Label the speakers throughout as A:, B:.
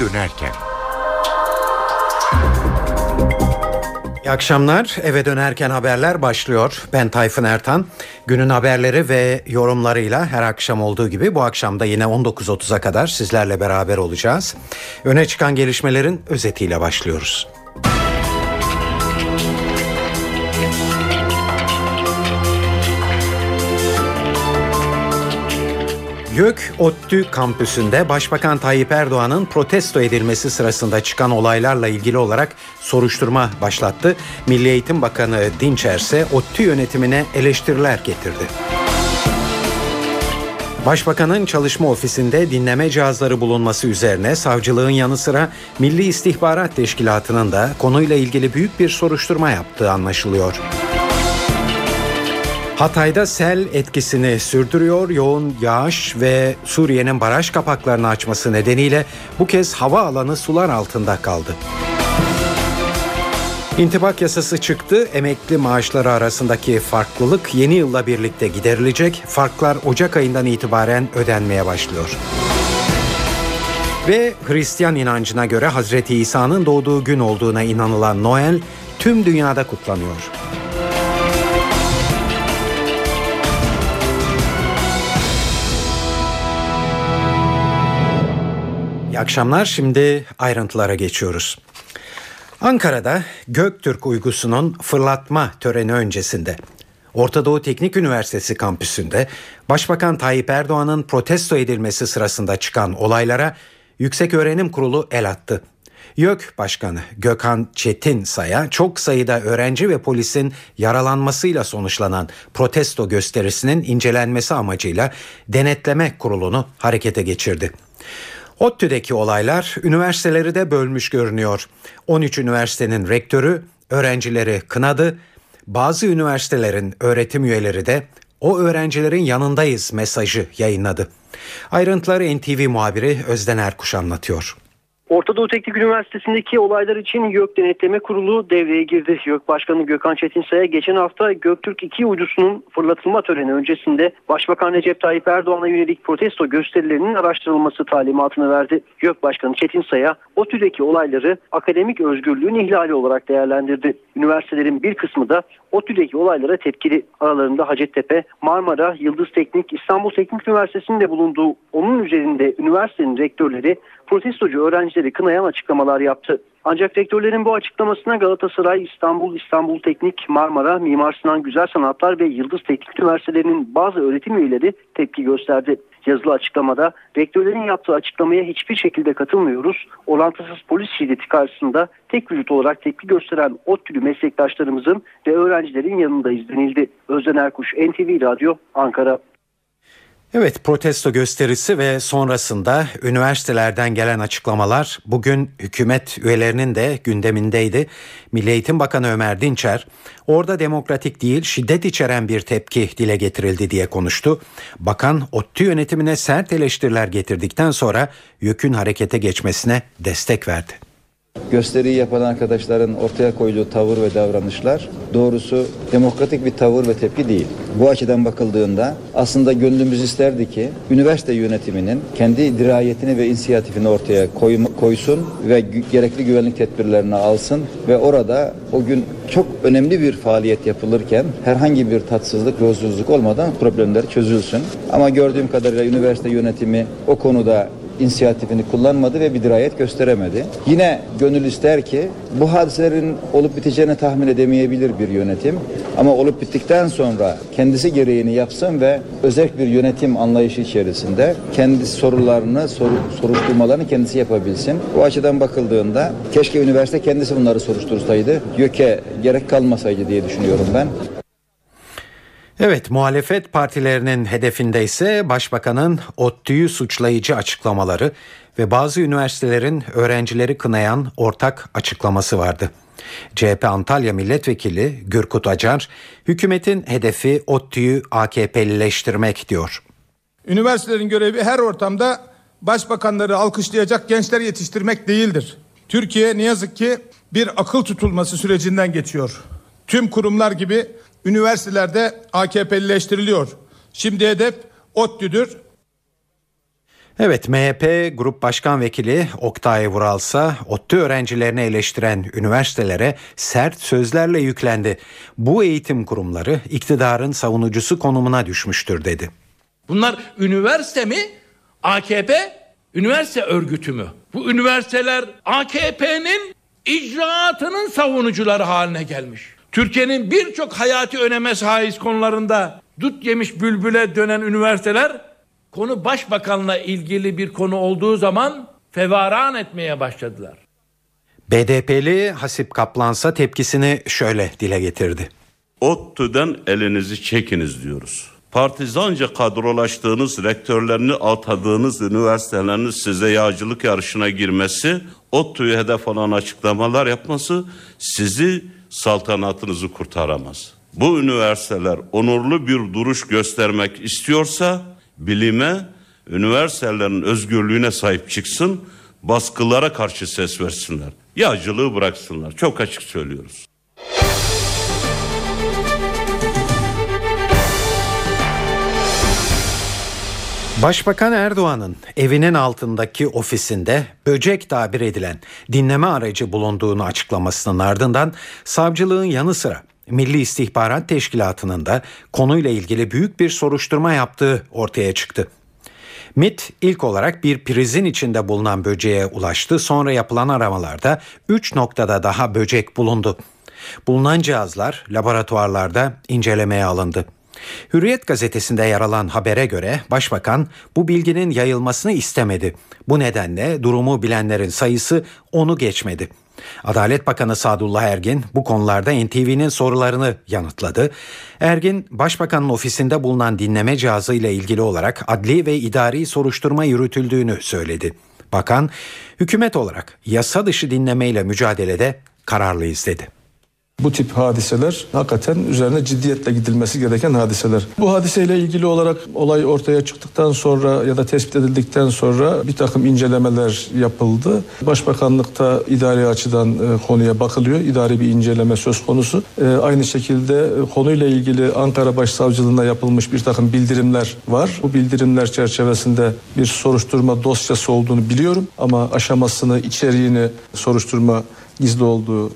A: dönerken.
B: İyi akşamlar. Eve dönerken haberler başlıyor. Ben Tayfun Ertan. Günün haberleri ve yorumlarıyla her akşam olduğu gibi bu akşam da yine 19.30'a kadar sizlerle beraber olacağız. Öne çıkan gelişmelerin özetiyle başlıyoruz. Gök ODTÜ kampüsünde Başbakan Tayyip Erdoğan'ın protesto edilmesi sırasında çıkan olaylarla ilgili olarak soruşturma başlattı. Milli Eğitim Bakanı Dinçer ise ODTÜ yönetimine eleştiriler getirdi. Başbakanın çalışma ofisinde dinleme cihazları bulunması üzerine savcılığın yanı sıra Milli İstihbarat Teşkilatı'nın da konuyla ilgili büyük bir soruşturma yaptığı anlaşılıyor. Hatay'da sel etkisini sürdürüyor. Yoğun yağış ve Suriye'nin baraj kapaklarını açması nedeniyle bu kez hava alanı sular altında kaldı. İntibak yasası çıktı. Emekli maaşları arasındaki farklılık yeni yılla birlikte giderilecek. Farklar Ocak ayından itibaren ödenmeye başlıyor. Ve Hristiyan inancına göre Hazreti İsa'nın doğduğu gün olduğuna inanılan Noel tüm dünyada kutlanıyor. Akşamlar. Şimdi ayrıntılara geçiyoruz. Ankara'da Göktürk uygusunun fırlatma töreni öncesinde Orta Doğu Teknik Üniversitesi kampüsünde Başbakan Tayyip Erdoğan'ın protesto edilmesi sırasında çıkan olaylara Yüksek Öğrenim Kurulu el attı. YÖK Başkanı Gökhan Çetin Say'a çok sayıda öğrenci ve polisin yaralanmasıyla sonuçlanan protesto gösterisinin incelenmesi amacıyla denetleme kurulunu harekete geçirdi. ODTÜ'deki olaylar üniversiteleri de bölmüş görünüyor. 13 üniversitenin rektörü öğrencileri kınadı. Bazı üniversitelerin öğretim üyeleri de o öğrencilerin yanındayız mesajı yayınladı. Ayrıntıları NTV muhabiri Özden Erkuş anlatıyor.
C: Orta Doğu Teknik Üniversitesi'ndeki olaylar için YÖK Denetleme Kurulu devreye girdi. YÖK Başkanı Gökhan Çetinsay'a geçen hafta Göktürk 2 uydusunun fırlatılma töreni öncesinde Başbakan Recep Tayyip Erdoğan'a yönelik protesto gösterilerinin araştırılması talimatını verdi. YÖK Başkanı Çetinsay'a o türdeki olayları akademik özgürlüğün ihlali olarak değerlendirdi. Üniversitelerin bir kısmı da o türdeki olaylara tepkili. Aralarında Hacettepe, Marmara, Yıldız Teknik, İstanbul Teknik Üniversitesi'nde bulunduğu onun üzerinde üniversitenin rektörleri protestocu öğrencileri kınayan açıklamalar yaptı. Ancak rektörlerin bu açıklamasına Galatasaray, İstanbul, İstanbul Teknik, Marmara, Mimar Sinan Güzel Sanatlar ve Yıldız Teknik Üniversitelerinin bazı öğretim üyeleri tepki gösterdi. Yazılı açıklamada rektörlerin yaptığı açıklamaya hiçbir şekilde katılmıyoruz. Orantısız polis şiddeti karşısında tek vücut olarak tepki gösteren ODTÜ'lü meslektaşlarımızın ve öğrencilerin yanındayız denildi. Özden Erkuş, NTV Radyo, Ankara.
B: Evet protesto gösterisi ve sonrasında üniversitelerden gelen açıklamalar bugün hükümet üyelerinin de gündemindeydi. Milli Eğitim Bakanı Ömer Dinçer orada demokratik değil şiddet içeren bir tepki dile getirildi diye konuştu. Bakan ODTÜ yönetimine sert eleştiriler getirdikten sonra YÖK'ün harekete geçmesine destek verdi.
D: Gösteriyi yapan arkadaşların ortaya koyduğu tavır ve davranışlar doğrusu demokratik bir tavır ve tepki değil. Bu açıdan bakıldığında aslında gönlümüz isterdi ki üniversite yönetiminin kendi dirayetini ve inisiyatifini ortaya koysun ve gerekli güvenlik tedbirlerini alsın ve orada o gün çok önemli bir faaliyet yapılırken herhangi bir tatsızlık, rozsuzluk olmadan problemler çözülsün. Ama gördüğüm kadarıyla üniversite yönetimi o konuda inisiyatifini kullanmadı ve bir dirayet gösteremedi. Yine gönül ister ki bu hadiselerin olup biteceğini tahmin edemeyebilir bir yönetim. Ama olup bittikten sonra kendisi gereğini yapsın ve özel bir yönetim anlayışı içerisinde kendi sorularını, soru, soruşturmalarını kendisi yapabilsin. Bu açıdan bakıldığında keşke üniversite kendisi bunları soruştursaydı. YÖK'e gerek kalmasaydı diye düşünüyorum ben.
B: Evet muhalefet partilerinin hedefinde ise başbakanın ODTÜ'yü suçlayıcı açıklamaları ve bazı üniversitelerin öğrencileri kınayan ortak açıklaması vardı. CHP Antalya Milletvekili Gürkut Acar, hükümetin hedefi ODTÜ'yü AKP'lileştirmek diyor.
E: Üniversitelerin görevi her ortamda başbakanları alkışlayacak gençler yetiştirmek değildir. Türkiye ne yazık ki bir akıl tutulması sürecinden geçiyor. Tüm kurumlar gibi üniversitelerde AKP'lileştiriliyor. Şimdi hedef ODTÜ'dür.
B: Evet MHP Grup Başkan Vekili Oktay Vuralsa ODTÜ öğrencilerini eleştiren üniversitelere sert sözlerle yüklendi. Bu eğitim kurumları iktidarın savunucusu konumuna düşmüştür dedi.
F: Bunlar üniversite mi? AKP üniversite örgütü mü? Bu üniversiteler AKP'nin icraatının savunucuları haline gelmiş. Türkiye'nin birçok hayati öneme sahip konularında dut yemiş bülbüle dönen üniversiteler konu başbakanla ilgili bir konu olduğu zaman fevaran etmeye başladılar.
B: BDP'li Hasip Kaplansa tepkisini şöyle dile getirdi.
G: ODTÜ'den elinizi çekiniz diyoruz. Partizanca kadrolaştığınız, rektörlerini atadığınız üniversiteleriniz size yağcılık yarışına girmesi, ODTÜ'ye hedef olan açıklamalar yapması sizi saltanatınızı kurtaramaz. Bu üniversiteler onurlu bir duruş göstermek istiyorsa bilime, üniversitelerin özgürlüğüne sahip çıksın, baskılara karşı ses versinler. Yağcılığı bıraksınlar. Çok açık söylüyoruz.
B: Başbakan Erdoğan'ın evinin altındaki ofisinde böcek tabir edilen dinleme aracı bulunduğunu açıklamasının ardından savcılığın yanı sıra Milli İstihbarat Teşkilatı'nın da konuyla ilgili büyük bir soruşturma yaptığı ortaya çıktı. MIT ilk olarak bir prizin içinde bulunan böceğe ulaştı. Sonra yapılan aramalarda 3 noktada daha böcek bulundu. Bulunan cihazlar laboratuvarlarda incelemeye alındı. Hürriyet gazetesinde yer alan habere göre başbakan bu bilginin yayılmasını istemedi. Bu nedenle durumu bilenlerin sayısı onu geçmedi. Adalet Bakanı Sadullah Ergin bu konularda NTV'nin sorularını yanıtladı. Ergin, Başbakanın ofisinde bulunan dinleme cihazı ile ilgili olarak adli ve idari soruşturma yürütüldüğünü söyledi. Bakan, hükümet olarak yasa dışı dinlemeyle mücadelede kararlıyız dedi.
H: Bu tip hadiseler hakikaten üzerine ciddiyetle gidilmesi gereken hadiseler. Bu hadiseyle ilgili olarak olay ortaya çıktıktan sonra ya da tespit edildikten sonra bir takım incelemeler yapıldı. Başbakanlıkta idari açıdan e, konuya bakılıyor. İdari bir inceleme söz konusu. E, aynı şekilde konuyla ilgili Ankara Başsavcılığına yapılmış bir takım bildirimler var. Bu bildirimler çerçevesinde bir soruşturma dosyası olduğunu biliyorum ama aşamasını, içeriğini soruşturma gizli olduğu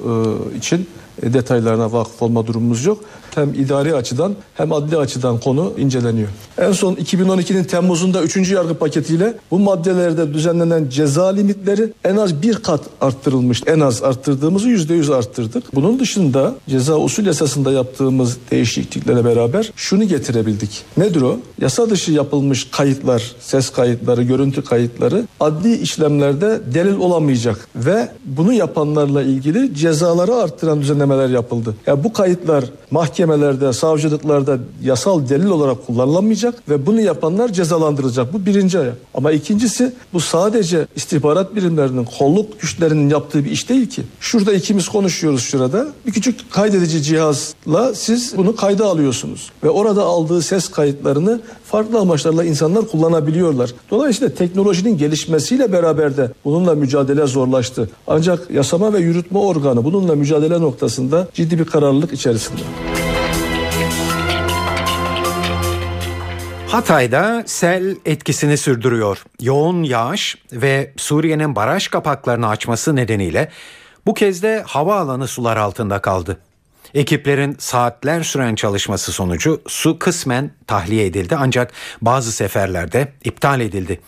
H: için e, detaylarına vakıf olma durumumuz yok. Hem idari açıdan hem adli açıdan konu inceleniyor. En son 2012'nin Temmuz'unda 3. yargı paketiyle bu maddelerde düzenlenen ceza limitleri en az bir kat arttırılmış. En az arttırdığımızı %100 arttırdık. Bunun dışında ceza usul yasasında yaptığımız değişikliklerle beraber şunu getirebildik. Nedir o? Yasa dışı yapılmış kayıtlar, ses kayıtları, görüntü kayıtları adli işlemlerde delil olamayacak ve bunu yapanlarla ilgili cezaları arttıran düzenlemeler yapıldı. Ya yani bu kayıtlar mahkemelerde, savcılıklarda yasal delil olarak kullanılamayacak ve bunu yapanlar cezalandırılacak. Bu birinci ayak. Ama ikincisi bu sadece istihbarat birimlerinin, kolluk güçlerinin yaptığı bir iş değil ki. Şurada ikimiz konuşuyoruz şurada. Bir küçük kaydedici cihazla siz bunu kayda alıyorsunuz. Ve orada aldığı ses kayıtlarını farklı amaçlarla insanlar kullanabiliyorlar. Dolayısıyla teknolojinin gelişmesiyle beraber de bununla mücadele zorlaştı. Ancak yasama ve yürütme organı bununla mücadele noktasında ciddi bir kararlılık içerisinde.
B: Hatay'da sel etkisini sürdürüyor. Yoğun yağış ve Suriye'nin baraj kapaklarını açması nedeniyle bu kez de havaalanı sular altında kaldı. Ekiplerin saatler süren çalışması sonucu su kısmen tahliye edildi ancak bazı seferlerde iptal edildi.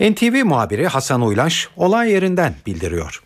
B: NTV muhabiri Hasan Uylaş olay yerinden bildiriyor.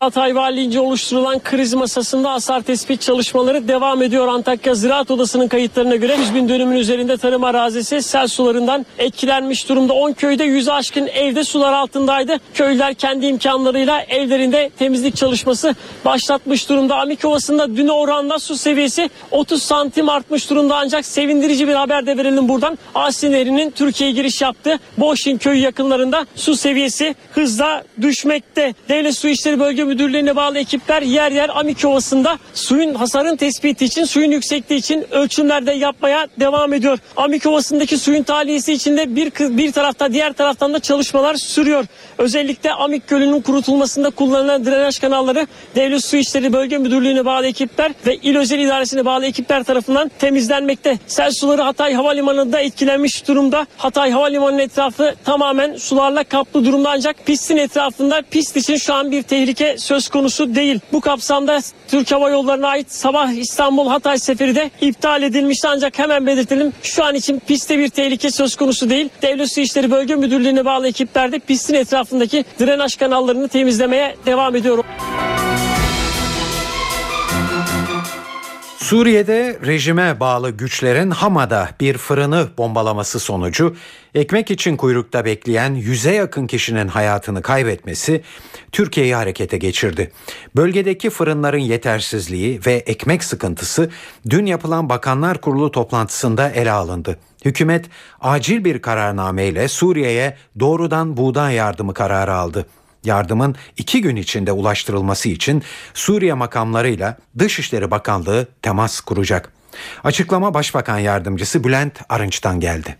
I: Hatay Valiliğince oluşturulan kriz masasında hasar tespit çalışmaları devam ediyor. Antakya Ziraat Odası'nın kayıtlarına göre 100 bin dönümün üzerinde tarım arazisi sel sularından etkilenmiş durumda. 10 köyde 100 aşkın evde sular altındaydı. Köylüler kendi imkanlarıyla evlerinde temizlik çalışması başlatmış durumda. Amik Ovası'nda dün oranla su seviyesi 30 santim artmış durumda ancak sevindirici bir haber de verelim buradan. Asi Nehri'nin Türkiye'ye giriş yaptığı Boşin köyü yakınlarında su seviyesi hızla düşmekte. Devlet Su İşleri Bölge Müdürlüğü'ne bağlı ekipler yer yer Amik Ovası'nda suyun hasarın tespiti için, suyun yüksekliği için ölçümler de yapmaya devam ediyor. Amik Ovası'ndaki suyun tahliyesi için de bir, bir tarafta diğer taraftan da çalışmalar sürüyor. Özellikle Amik Gölü'nün kurutulmasında kullanılan drenaj kanalları Devlet Su İşleri Bölge Müdürlüğü'ne bağlı ekipler ve İl Özel İdaresi'ne bağlı ekipler tarafından temizlenmekte. Sel suları Hatay Havalimanı'nda etkilenmiş durumda. Hatay Havalimanı'nın etrafı tamamen sularla kaplı durumda ancak pistin etrafında pist için şu an bir tehlike söz konusu değil. Bu kapsamda Türk Hava Yolları'na ait sabah İstanbul Hatay seferi de iptal edilmişti ancak hemen belirtelim şu an için pistte bir tehlike söz konusu değil. Devlet Su İşleri Bölge Müdürlüğü'ne bağlı ekipler de pistin etrafındaki drenaj kanallarını temizlemeye devam ediyor.
B: Suriye'de rejime bağlı güçlerin Hama'da bir fırını bombalaması sonucu ekmek için kuyrukta bekleyen yüze yakın kişinin hayatını kaybetmesi Türkiye'yi harekete geçirdi. Bölgedeki fırınların yetersizliği ve ekmek sıkıntısı dün yapılan Bakanlar Kurulu toplantısında ele alındı. Hükümet acil bir kararnameyle Suriye'ye doğrudan buğday yardımı kararı aldı. Yardımın iki gün içinde ulaştırılması için Suriye makamlarıyla Dışişleri Bakanlığı temas kuracak. Açıklama Başbakan Yardımcısı Bülent Arınç'tan geldi.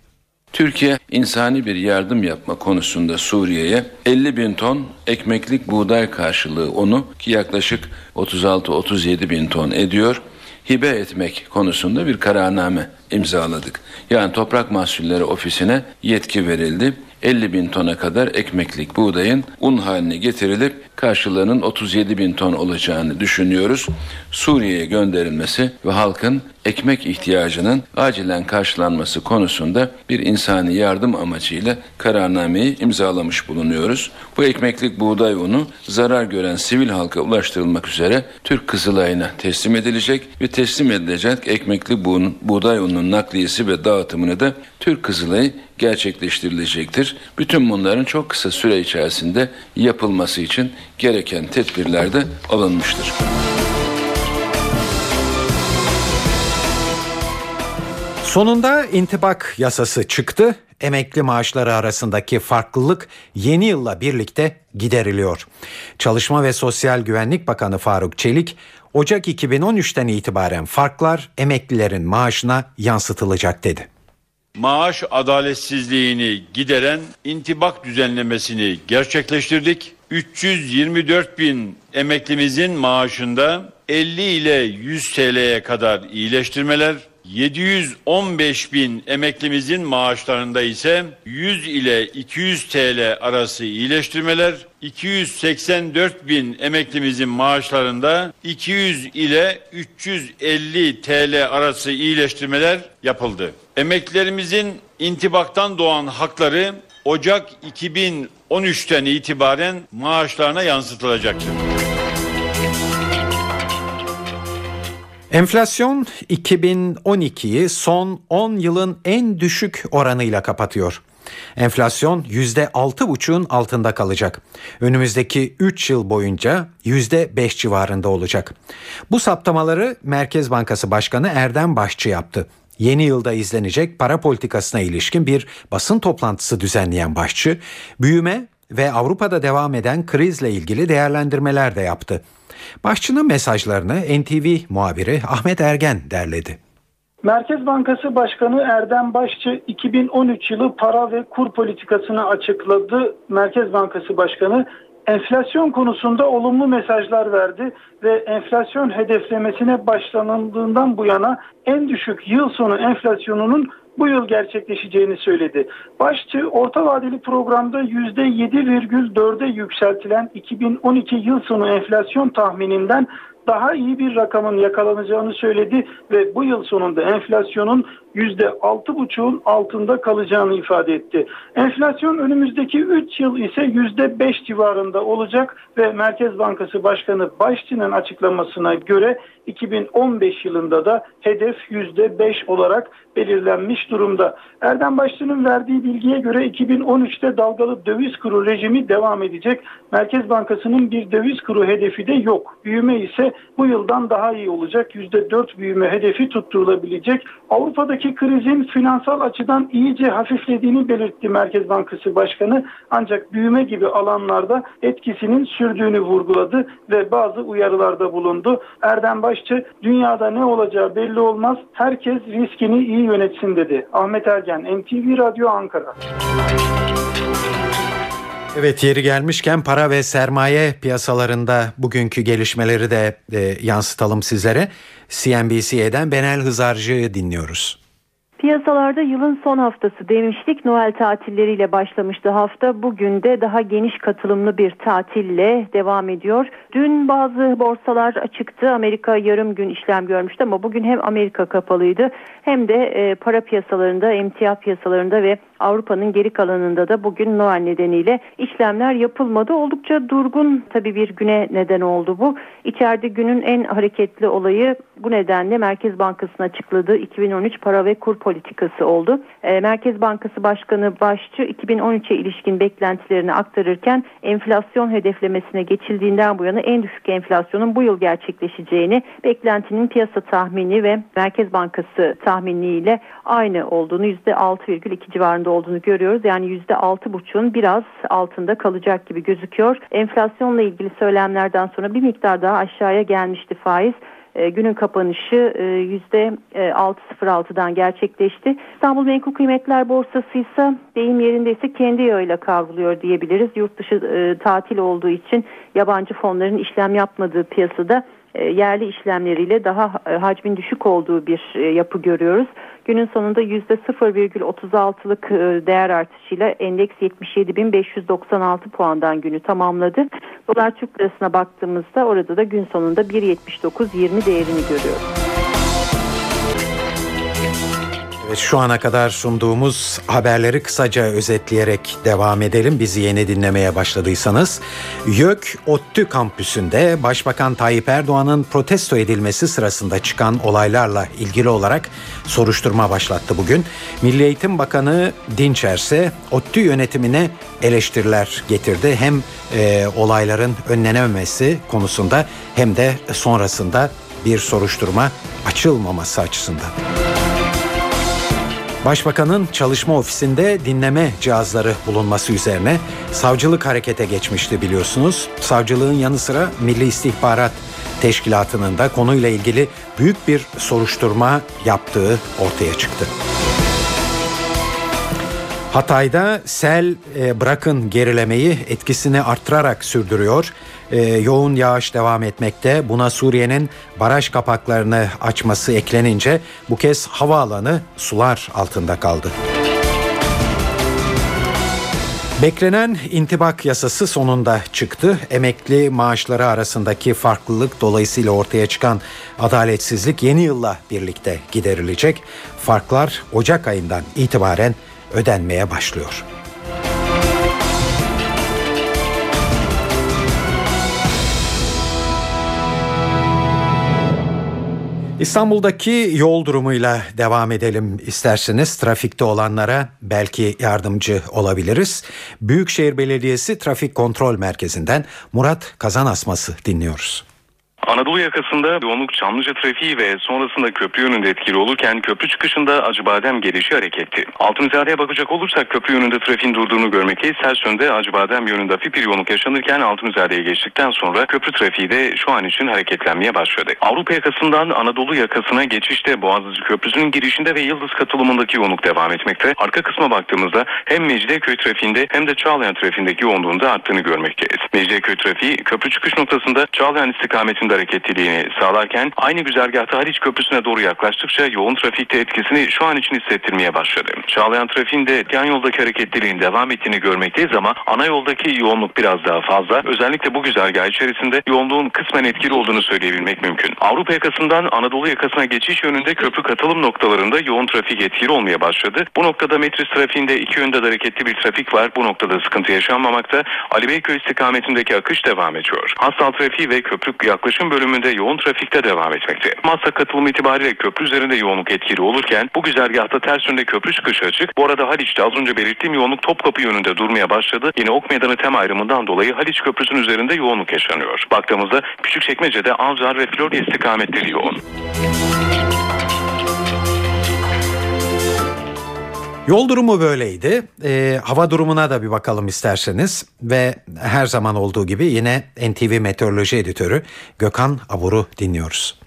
J: Türkiye insani bir yardım yapma konusunda Suriye'ye 50 bin ton ekmeklik buğday karşılığı onu ki yaklaşık 36-37 bin ton ediyor hibe etmek konusunda bir kararname imzaladık. Yani Toprak Mahsulleri Ofisi'ne yetki verildi. 50 bin tona kadar ekmeklik buğdayın un haline getirilip karşılığının 37 bin ton olacağını düşünüyoruz. Suriye'ye gönderilmesi ve halkın ekmek ihtiyacının acilen karşılanması konusunda bir insani yardım amacıyla kararnameyi imzalamış bulunuyoruz. Bu ekmeklik buğday unu zarar gören sivil halka ulaştırılmak üzere Türk Kızılay'ına teslim edilecek ve teslim edilecek ekmekli buğday ununun nakliyesi ve dağıtımını da Türk Kızılay'ı gerçekleştirilecektir. Bütün bunların çok kısa süre içerisinde yapılması için gereken tedbirler de alınmıştır.
B: Sonunda intibak yasası çıktı. Emekli maaşları arasındaki farklılık yeni yılla birlikte gideriliyor. Çalışma ve Sosyal Güvenlik Bakanı Faruk Çelik, Ocak 2013'ten itibaren farklar emeklilerin maaşına yansıtılacak dedi.
K: Maaş adaletsizliğini gideren intibak düzenlemesini gerçekleştirdik. 324 bin emeklimizin maaşında 50 ile 100 TL'ye kadar iyileştirmeler, 715 bin emeklimizin maaşlarında ise 100 ile 200 TL arası iyileştirmeler, 284 bin emeklimizin maaşlarında 200 ile 350 TL arası iyileştirmeler yapıldı. Emeklilerimizin intibaktan doğan hakları Ocak 2013'ten itibaren maaşlarına yansıtılacaktır.
B: Enflasyon 2012'yi son 10 yılın en düşük oranıyla kapatıyor. Enflasyon %6,5'un altında kalacak. Önümüzdeki 3 yıl boyunca %5 civarında olacak. Bu saptamaları Merkez Bankası Başkanı Erdem Başçı yaptı. Yeni yılda izlenecek para politikasına ilişkin bir basın toplantısı düzenleyen Başçı, büyüme ve Avrupa'da devam eden krizle ilgili değerlendirmeler de yaptı. Başçının mesajlarını NTV muhabiri Ahmet Ergen derledi.
L: Merkez Bankası Başkanı Erdem Başçı 2013 yılı para ve kur politikasını açıkladı. Merkez Bankası Başkanı enflasyon konusunda olumlu mesajlar verdi ve enflasyon hedeflemesine başlanıldığından bu yana en düşük yıl sonu enflasyonunun bu yıl gerçekleşeceğini söyledi. Başçı orta vadeli programda %7,4'e yükseltilen 2012 yıl sonu enflasyon tahmininden daha iyi bir rakamın yakalanacağını söyledi ve bu yıl sonunda enflasyonun %6,5'un altında kalacağını ifade etti. Enflasyon önümüzdeki 3 yıl ise %5 civarında olacak ve Merkez Bankası Başkanı Başçı'nın açıklamasına göre 2015 yılında da hedef %5 olarak belirlenmiş durumda. Erdem Başçı'nın verdiği bilgiye göre 2013'te dalgalı döviz kuru rejimi devam edecek. Merkez Bankası'nın bir döviz kuru hedefi de yok. Büyüme ise bu yıldan daha iyi olacak. %4 büyüme hedefi tutturulabilecek. Avrupa'daki ülkedeki krizin finansal açıdan iyice hafiflediğini belirtti Merkez Bankası Başkanı. Ancak büyüme gibi alanlarda etkisinin sürdüğünü vurguladı ve bazı uyarılarda bulundu. Erdem Başçı dünyada ne olacağı belli olmaz. Herkes riskini iyi yönetsin dedi. Ahmet Ergen, NTV Radyo Ankara.
B: Evet yeri gelmişken para ve sermaye piyasalarında bugünkü gelişmeleri de e, yansıtalım sizlere. CNBC'den Benel Hızarcı'yı dinliyoruz.
M: Piyasalarda yılın son haftası demiştik. Noel tatilleriyle başlamıştı hafta. Bugün de daha geniş katılımlı bir tatille devam ediyor. Dün bazı borsalar açıktı. Amerika yarım gün işlem görmüştü ama bugün hem Amerika kapalıydı hem de e, para piyasalarında, emtia piyasalarında ve Avrupa'nın geri kalanında da bugün Noel nedeniyle işlemler yapılmadı. Oldukça durgun tabii bir güne neden oldu bu. İçeride günün en hareketli olayı bu nedenle Merkez Bankası'nın açıkladığı 2013 para ve kur politikası oldu. E, Merkez Bankası Başkanı Başçı 2013'e ilişkin beklentilerini aktarırken enflasyon hedeflemesine geçildiğinden bu yana en düşük enflasyonun bu yıl gerçekleşeceğini, beklentinin piyasa tahmini ve Merkez Bankası tahminiyle aynı olduğunu %6,2 civarında olduğunu görüyoruz. Yani %6,5'un biraz altında kalacak gibi gözüküyor. Enflasyonla ilgili söylemlerden sonra bir miktar daha aşağıya gelmişti faiz. E, günün kapanışı e, yüzde 6.06'dan gerçekleşti. İstanbul Menkul Kıymetler Borsası ise deyim yerindeyse kendi yağıyla kavruluyor diyebiliriz. Yurt dışı e, tatil olduğu için yabancı fonların işlem yapmadığı piyasada e, yerli işlemleriyle daha e, hacmin düşük olduğu bir e, yapı görüyoruz. Günün sonunda %0,36'lık değer artışıyla endeks 77.596 puandan günü tamamladı. Dolar Türk lirasına baktığımızda orada da gün sonunda 1.79.20 değerini görüyoruz.
B: Şu ana kadar sunduğumuz haberleri kısaca özetleyerek devam edelim. Bizi yeni dinlemeye başladıysanız. YÖK ODTÜ kampüsünde Başbakan Tayyip Erdoğan'ın protesto edilmesi sırasında çıkan olaylarla ilgili olarak soruşturma başlattı bugün. Milli Eğitim Bakanı Dinçer ise ODTÜ yönetimine eleştiriler getirdi. Hem e, olayların önlenememesi konusunda hem de sonrasında bir soruşturma açılmaması açısından. Başbakanın çalışma ofisinde dinleme cihazları bulunması üzerine savcılık harekete geçmişti biliyorsunuz. Savcılığın yanı sıra Milli İstihbarat Teşkilatı'nın da konuyla ilgili büyük bir soruşturma yaptığı ortaya çıktı. Hatay'da sel e, bırakın gerilemeyi etkisini arttırarak sürdürüyor. E, yoğun yağış devam etmekte. Buna Suriye'nin baraj kapaklarını açması eklenince bu kez havaalanı sular altında kaldı. Beklenen intibak yasası sonunda çıktı. Emekli maaşları arasındaki farklılık dolayısıyla ortaya çıkan adaletsizlik yeni yılla birlikte giderilecek. Farklar Ocak ayından itibaren ödenmeye başlıyor. İstanbul'daki yol durumuyla devam edelim isterseniz. Trafikte olanlara belki yardımcı olabiliriz. Büyükşehir Belediyesi Trafik Kontrol Merkezi'nden Murat Kazan Asması dinliyoruz.
N: Anadolu yakasında yoğunluk Çamlıca trafiği ve sonrasında köprü yönünde etkili olurken köprü çıkışında Acıbadem gelişi hareketli. Altınzade'ye bakacak olursak köprü yönünde trafiğin durduğunu görmekteyiz. Ters yönde Acıbadem yönünde hafif bir yoğunluk yaşanırken Altınzade'ye geçtikten sonra köprü trafiği de şu an için hareketlenmeye başladı. Avrupa yakasından Anadolu yakasına geçişte Boğaziçi Köprüsü'nün girişinde ve Yıldız katılımındaki yoğunluk devam etmekte. Arka kısma baktığımızda hem Mecidiyeköy trafiğinde hem de Çağlayan trafiğindeki yoğunluğun da arttığını görmekteyiz. Mecidiyeköy trafiği köprü çıkış noktasında Çağlayan istikametinde hareketliliğini sağlarken aynı güzergahta Haliç Köprüsü'ne doğru yaklaştıkça yoğun trafikte etkisini şu an için hissettirmeye başladı. Çağlayan trafiğinde yan yoldaki hareketliliğin devam ettiğini görmekteyiz ama ana yoldaki yoğunluk biraz daha fazla. Özellikle bu güzergah içerisinde yoğunluğun kısmen etkili olduğunu söyleyebilmek mümkün. Avrupa yakasından Anadolu yakasına geçiş yönünde köprü katılım noktalarında yoğun trafik etkili olmaya başladı. Bu noktada metris trafiğinde iki yönde de hareketli bir trafik var. Bu noktada sıkıntı yaşanmamakta. Ali Beyköy istikametindeki akış devam ediyor. Hastal trafiği ve köprü yaklaşım bölümünde yoğun trafikte devam etmekte. Masa katılım itibariyle köprü üzerinde yoğunluk etkili olurken bu güzergahta ters yönde köprü çıkışı açık. Bu arada Haliç'te az önce belirttiğim yoğunluk Topkapı yönünde durmaya başladı. Yine Ok Meydanı tem ayrımından dolayı Haliç Köprüsü'nün üzerinde yoğunluk yaşanıyor. Baktığımızda Küçükçekmece'de Avcılar ve Florya istikametleri yoğun.
B: Yol durumu böyleydi. E, hava durumuna da bir bakalım isterseniz. Ve her zaman olduğu gibi yine NTV Meteoroloji Editörü Gökhan Abur'u dinliyoruz.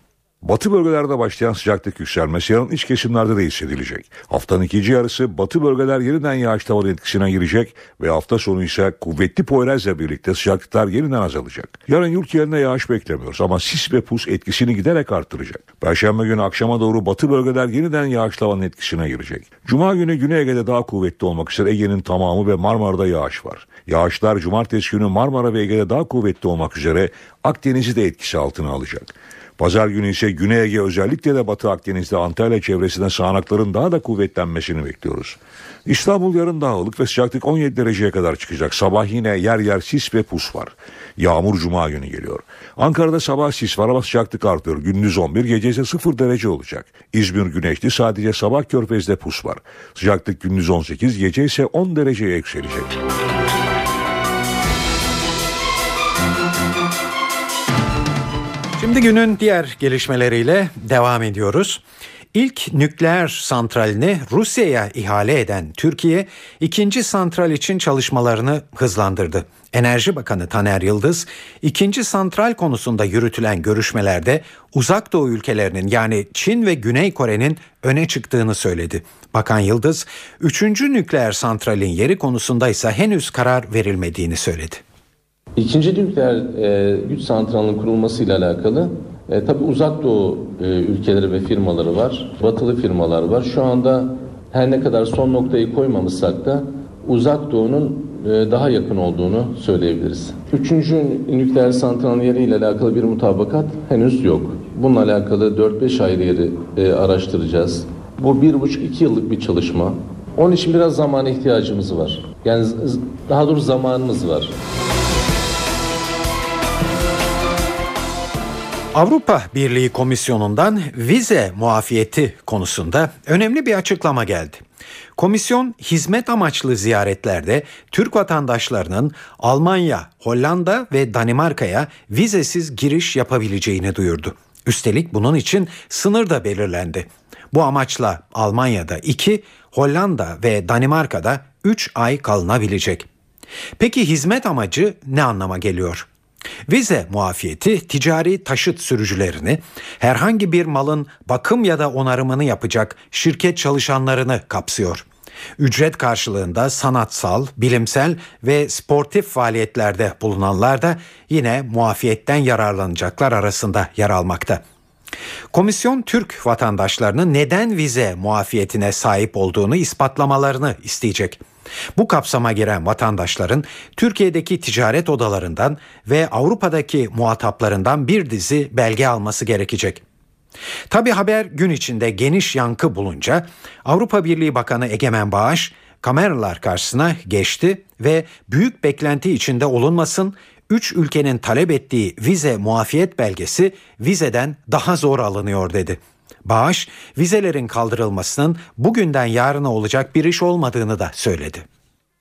O: Batı bölgelerde başlayan sıcaklık yükselmesi yarın iç kesimlerde de hissedilecek. Haftanın ikinci yarısı batı bölgeler yeniden yağış tavan etkisine girecek ve hafta sonu ise kuvvetli Poyraz'la birlikte sıcaklıklar yeniden azalacak. Yarın yurt yerine yağış beklemiyoruz ama sis ve pus etkisini giderek arttıracak. Perşembe günü akşama doğru batı bölgeler yeniden yağış tavanın etkisine girecek. Cuma günü Güney Ege'de daha kuvvetli olmak üzere Ege'nin tamamı ve Marmara'da yağış var. Yağışlar cumartesi günü Marmara ve Ege'de daha kuvvetli olmak üzere Akdeniz'i de etkisi altına alacak. Pazar günü ise Güney Ege özellikle de Batı Akdeniz'de Antalya çevresinde sağanakların daha da kuvvetlenmesini bekliyoruz. İstanbul yarın daha ve sıcaklık 17 dereceye kadar çıkacak. Sabah yine yer yer sis ve pus var. Yağmur cuma günü geliyor. Ankara'da sabah sis var ama sıcaklık artıyor. Gündüz 11 gece ise 0 derece olacak. İzmir güneşli sadece sabah körfezde pus var. Sıcaklık gündüz 18 gece ise 10 dereceye yükselecek.
B: Şimdi günün diğer gelişmeleriyle devam ediyoruz. İlk nükleer santralini Rusya'ya ihale eden Türkiye, ikinci santral için çalışmalarını hızlandırdı. Enerji Bakanı Taner Yıldız, ikinci santral konusunda yürütülen görüşmelerde uzak doğu ülkelerinin yani Çin ve Güney Kore'nin öne çıktığını söyledi. Bakan Yıldız, üçüncü nükleer santralin yeri konusunda ise henüz karar verilmediğini söyledi.
P: İkinci nükleer e, güç santralının kurulmasıyla alakalı e, tabii uzak doğu e, ülkeleri ve firmaları var, batılı firmalar var. Şu anda her ne kadar son noktayı koymamışsak da uzak doğunun e, daha yakın olduğunu söyleyebiliriz. Üçüncü nükleer santralın yeriyle alakalı bir mutabakat henüz yok. Bununla alakalı 4-5 ayrı yeri e, araştıracağız. Bu bir buçuk iki yıllık bir çalışma. Onun için biraz zamana ihtiyacımız var. Yani daha doğrusu zamanımız var.
B: Avrupa Birliği Komisyonu'ndan vize muafiyeti konusunda önemli bir açıklama geldi. Komisyon hizmet amaçlı ziyaretlerde Türk vatandaşlarının Almanya, Hollanda ve Danimarka'ya vizesiz giriş yapabileceğini duyurdu. Üstelik bunun için sınır da belirlendi. Bu amaçla Almanya'da 2, Hollanda ve Danimarka'da 3 ay kalınabilecek. Peki hizmet amacı ne anlama geliyor? Vize muafiyeti ticari taşıt sürücülerini, herhangi bir malın bakım ya da onarımını yapacak şirket çalışanlarını kapsıyor. Ücret karşılığında sanatsal, bilimsel ve sportif faaliyetlerde bulunanlar da yine muafiyetten yararlanacaklar arasında yer almakta. Komisyon Türk vatandaşlarının neden vize muafiyetine sahip olduğunu ispatlamalarını isteyecek. Bu kapsama giren vatandaşların Türkiye'deki ticaret odalarından ve Avrupa'daki muhataplarından bir dizi belge alması gerekecek. Tabi haber gün içinde geniş yankı bulunca Avrupa Birliği Bakanı Egemen Bağış kameralar karşısına geçti ve büyük beklenti içinde olunmasın 3 ülkenin talep ettiği vize muafiyet belgesi vizeden daha zor alınıyor dedi. Bağış, vizelerin kaldırılmasının bugünden yarına olacak bir iş olmadığını da söyledi.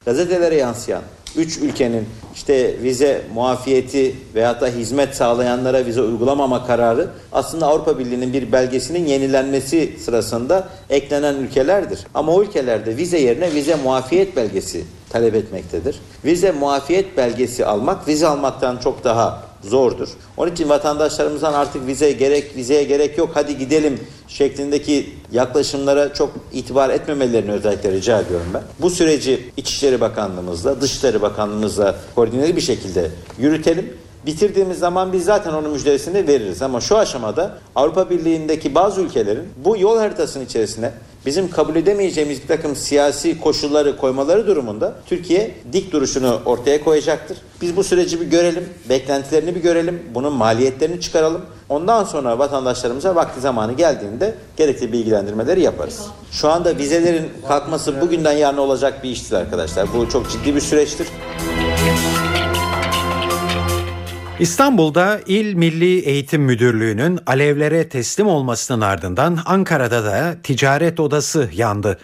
Q: Gazetelere yansıyan 3 ülkenin işte vize muafiyeti veyahut da hizmet sağlayanlara vize uygulamama kararı aslında Avrupa Birliği'nin bir belgesinin yenilenmesi sırasında eklenen ülkelerdir. Ama o ülkelerde vize yerine vize muafiyet belgesi talep etmektedir. Vize muafiyet belgesi almak vize almaktan çok daha zordur. Onun için vatandaşlarımızdan artık vize gerek vizeye gerek yok hadi gidelim şeklindeki yaklaşımlara çok itibar etmemelerini özellikle rica ediyorum ben. Bu süreci İçişleri Bakanlığımızla, Dışişleri Bakanlığımızla koordineli bir şekilde yürütelim. Bitirdiğimiz zaman biz zaten onun müjdesini veririz. Ama şu aşamada Avrupa Birliği'ndeki bazı ülkelerin bu yol haritasının içerisine bizim kabul edemeyeceğimiz bir takım siyasi koşulları koymaları durumunda Türkiye dik duruşunu ortaya koyacaktır. Biz bu süreci bir görelim, beklentilerini bir görelim, bunun maliyetlerini çıkaralım. Ondan sonra vatandaşlarımıza vakti zamanı geldiğinde gerekli bilgilendirmeleri yaparız. Şu anda vizelerin kalkması bugünden yarına olacak bir iştir arkadaşlar. Bu çok ciddi bir süreçtir.
B: İstanbul'da İl Milli Eğitim Müdürlüğü'nün alevlere teslim olmasının ardından Ankara'da da ticaret odası yandı.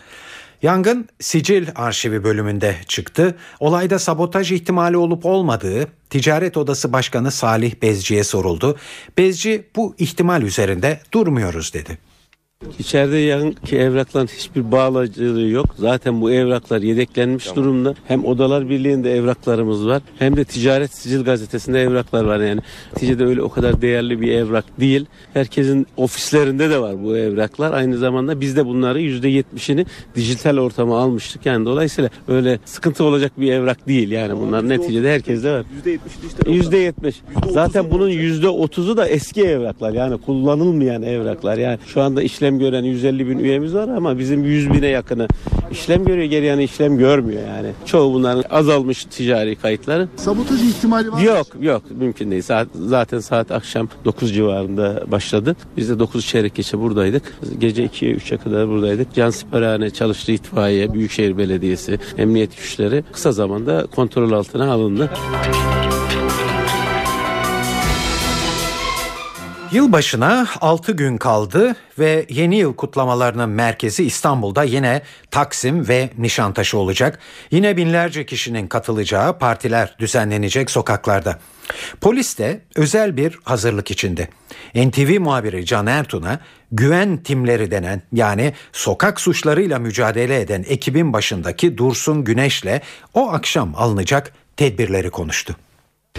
B: Yangın sicil arşivi bölümünde çıktı. Olayda sabotaj ihtimali olup olmadığı Ticaret Odası Başkanı Salih Bezci'ye soruldu. Bezci bu ihtimal üzerinde durmuyoruz dedi.
R: İçeride yanki evrakların hiçbir bağlacılığı yok. Zaten bu evraklar yedeklenmiş tamam. durumda. Hem Odalar Birliği'nde evraklarımız var. Hem de Ticaret Sicil Gazetesi'nde evraklar var yani. Neticede öyle o kadar değerli bir evrak değil. Herkesin ofislerinde de var bu evraklar. Aynı zamanda biz de bunları %70'ini dijital ortama almıştık. Yani dolayısıyla öyle sıkıntı olacak bir evrak değil yani bunlar neticede herkeste var. %70 %70. Zaten bunun %30'u da eski evraklar yani kullanılmayan evraklar. Yani şu anda işlem gören 150 bin üyemiz var ama bizim 100 bine yakını işlem görüyor geri yani işlem görmüyor yani. Çoğu bunların azalmış ticari kayıtları.
S: Sabotaj ihtimali var
R: Yok yok mümkün değil. Saat, zaten saat akşam 9 civarında başladı. Biz de 9 çeyrek geçe buradaydık. Gece 2'ye 3'e kadar buradaydık. Can Siperhane çalıştı itfaiye, Büyükşehir Belediyesi, emniyet güçleri kısa zamanda kontrol altına alındı.
B: Yılbaşına 6 gün kaldı ve yeni yıl kutlamalarının merkezi İstanbul'da yine Taksim ve Nişantaşı olacak. Yine binlerce kişinin katılacağı partiler düzenlenecek sokaklarda. Polis de özel bir hazırlık içinde. NTV muhabiri Can Ertun'a güven timleri denen yani sokak suçlarıyla mücadele eden ekibin başındaki Dursun Güneş'le o akşam alınacak tedbirleri konuştu.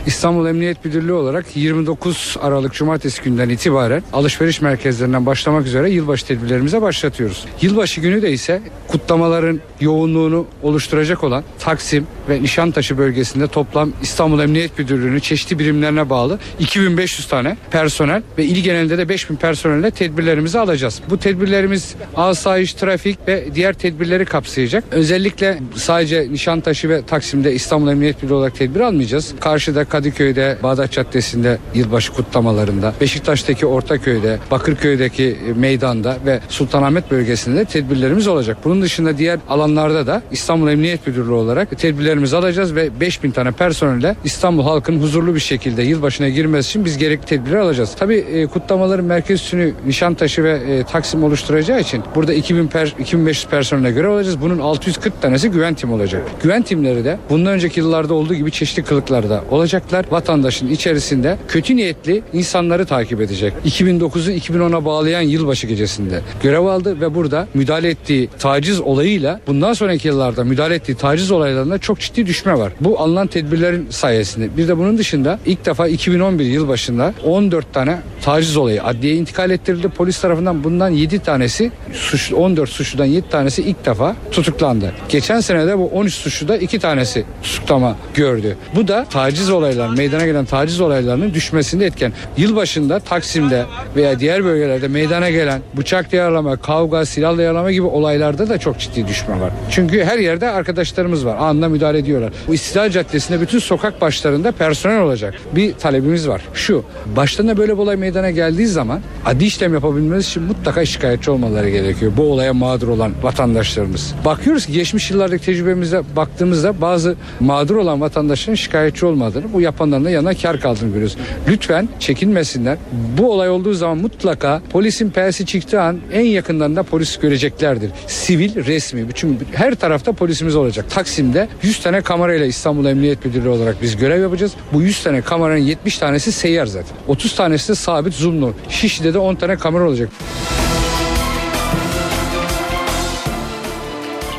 T: İstanbul Emniyet Müdürlüğü olarak 29 Aralık Cumartesi günden itibaren alışveriş merkezlerinden başlamak üzere yılbaşı tedbirlerimize başlatıyoruz. Yılbaşı günü de ise kutlamaların yoğunluğunu oluşturacak olan Taksim ve Nişantaşı bölgesinde toplam İstanbul Emniyet Müdürlüğü'nün çeşitli birimlerine bağlı 2500 tane personel ve il genelinde de 5000 personelle tedbirlerimizi alacağız. Bu tedbirlerimiz asayiş, trafik ve diğer tedbirleri kapsayacak. Özellikle sadece Nişantaşı ve Taksim'de İstanbul Emniyet Müdürlüğü olarak tedbir almayacağız. Karşıda Kadıköy'de, Bağdat Caddesi'nde yılbaşı kutlamalarında, Beşiktaş'taki Ortaköy'de, Bakırköy'deki meydanda ve Sultanahmet bölgesinde tedbirlerimiz olacak. Bunun dışında diğer alanlarda da İstanbul Emniyet Müdürlüğü olarak tedbirlerimizi alacağız ve 5000 tane personelle İstanbul halkının huzurlu bir şekilde yılbaşına girmesi için biz gerekli tedbirleri alacağız. Tabii e, kutlamaların merkez üssünü Nişantaşı ve e, Taksim oluşturacağı için burada 2000 per, 2500 personele göre olacağız. Bunun 640 tanesi güven tim olacak. Güven timleri de bundan önceki yıllarda olduğu gibi çeşitli kılıklarda olacak olacaklar. Vatandaşın içerisinde kötü niyetli insanları takip edecek. 2009'u 2010'a bağlayan yılbaşı gecesinde görev aldı ve burada müdahale ettiği taciz olayıyla bundan sonraki yıllarda müdahale ettiği taciz olaylarında çok ciddi düşme var. Bu alınan tedbirlerin sayesinde. Bir de bunun dışında ilk defa 2011 yıl başında 14 tane taciz olayı adliyeye intikal ettirildi. Polis tarafından bundan 7 tanesi suç 14 suçludan 7 tanesi ilk defa tutuklandı. Geçen sene de bu 13 suçluda 2 tanesi tutuklama gördü. Bu da taciz olayı olaylar, meydana gelen taciz olaylarının düşmesinde etken. Yılbaşında Taksim'de veya diğer bölgelerde meydana gelen bıçak yaralama, kavga, silahla yaralama gibi olaylarda da çok ciddi düşme var. Çünkü her yerde arkadaşlarımız var. Anında müdahale ediyorlar. Bu İstiklal Caddesi'nde bütün sokak başlarında personel olacak. Bir talebimiz var. Şu, başlarına böyle bir olay meydana geldiği zaman adli işlem yapabilmemiz için mutlaka şikayetçi olmaları gerekiyor. Bu olaya mağdur olan vatandaşlarımız. Bakıyoruz ki geçmiş yıllardaki tecrübemize baktığımızda bazı mağdur olan vatandaşların şikayetçi olmadığını, bu yapanların da yanına kar kaldığını görüyoruz. Lütfen çekinmesinler. Bu olay olduğu zaman mutlaka polisin pelsi çıktığı an en yakından da polis göreceklerdir. Sivil, resmi. Bütün her tarafta polisimiz olacak. Taksim'de 100 tane kamerayla İstanbul Emniyet Müdürlüğü olarak biz görev yapacağız. Bu 100 tane kameranın 70 tanesi seyyar zaten. 30 tanesi de sabit zoomlu. Şişli'de de 10 tane kamera olacak.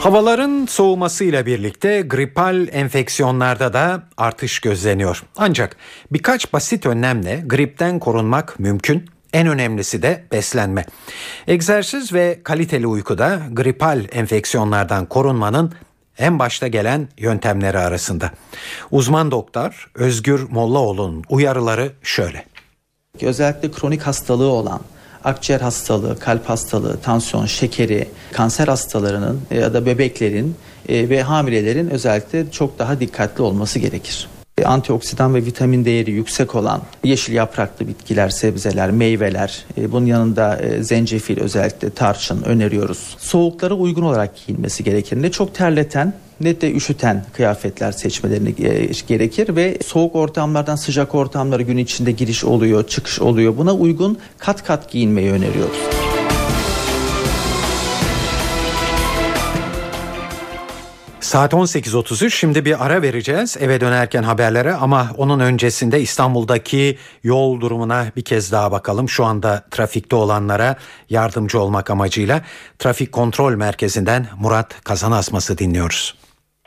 B: Havaların soğumasıyla birlikte gripal enfeksiyonlarda da artış gözleniyor. Ancak birkaç basit önlemle gripten korunmak mümkün. En önemlisi de beslenme. Egzersiz ve kaliteli uykuda gripal enfeksiyonlardan korunmanın en başta gelen yöntemleri arasında. Uzman doktor Özgür Mollaoğlu'nun uyarıları şöyle.
U: Özellikle kronik hastalığı olan akciğer hastalığı, kalp hastalığı, tansiyon, şekeri, kanser hastalarının ya da bebeklerin e, ve hamilelerin özellikle çok daha dikkatli olması gerekir antioksidan ve vitamin değeri yüksek olan yeşil yapraklı bitkiler, sebzeler, meyveler, e, bunun yanında zencefil özellikle tarçın öneriyoruz. Soğuklara uygun olarak giyilmesi gerekir. Ne çok terleten ne de üşüten kıyafetler seçmelerini gerekir ve soğuk ortamlardan sıcak ortamlara gün içinde giriş oluyor, çıkış oluyor. Buna uygun kat kat giyinmeyi öneriyoruz.
B: Saat 18.33 şimdi bir ara vereceğiz eve dönerken haberlere ama onun öncesinde İstanbul'daki yol durumuna bir kez daha bakalım. Şu anda trafikte olanlara yardımcı olmak amacıyla Trafik Kontrol Merkezi'nden Murat Kazanasması dinliyoruz.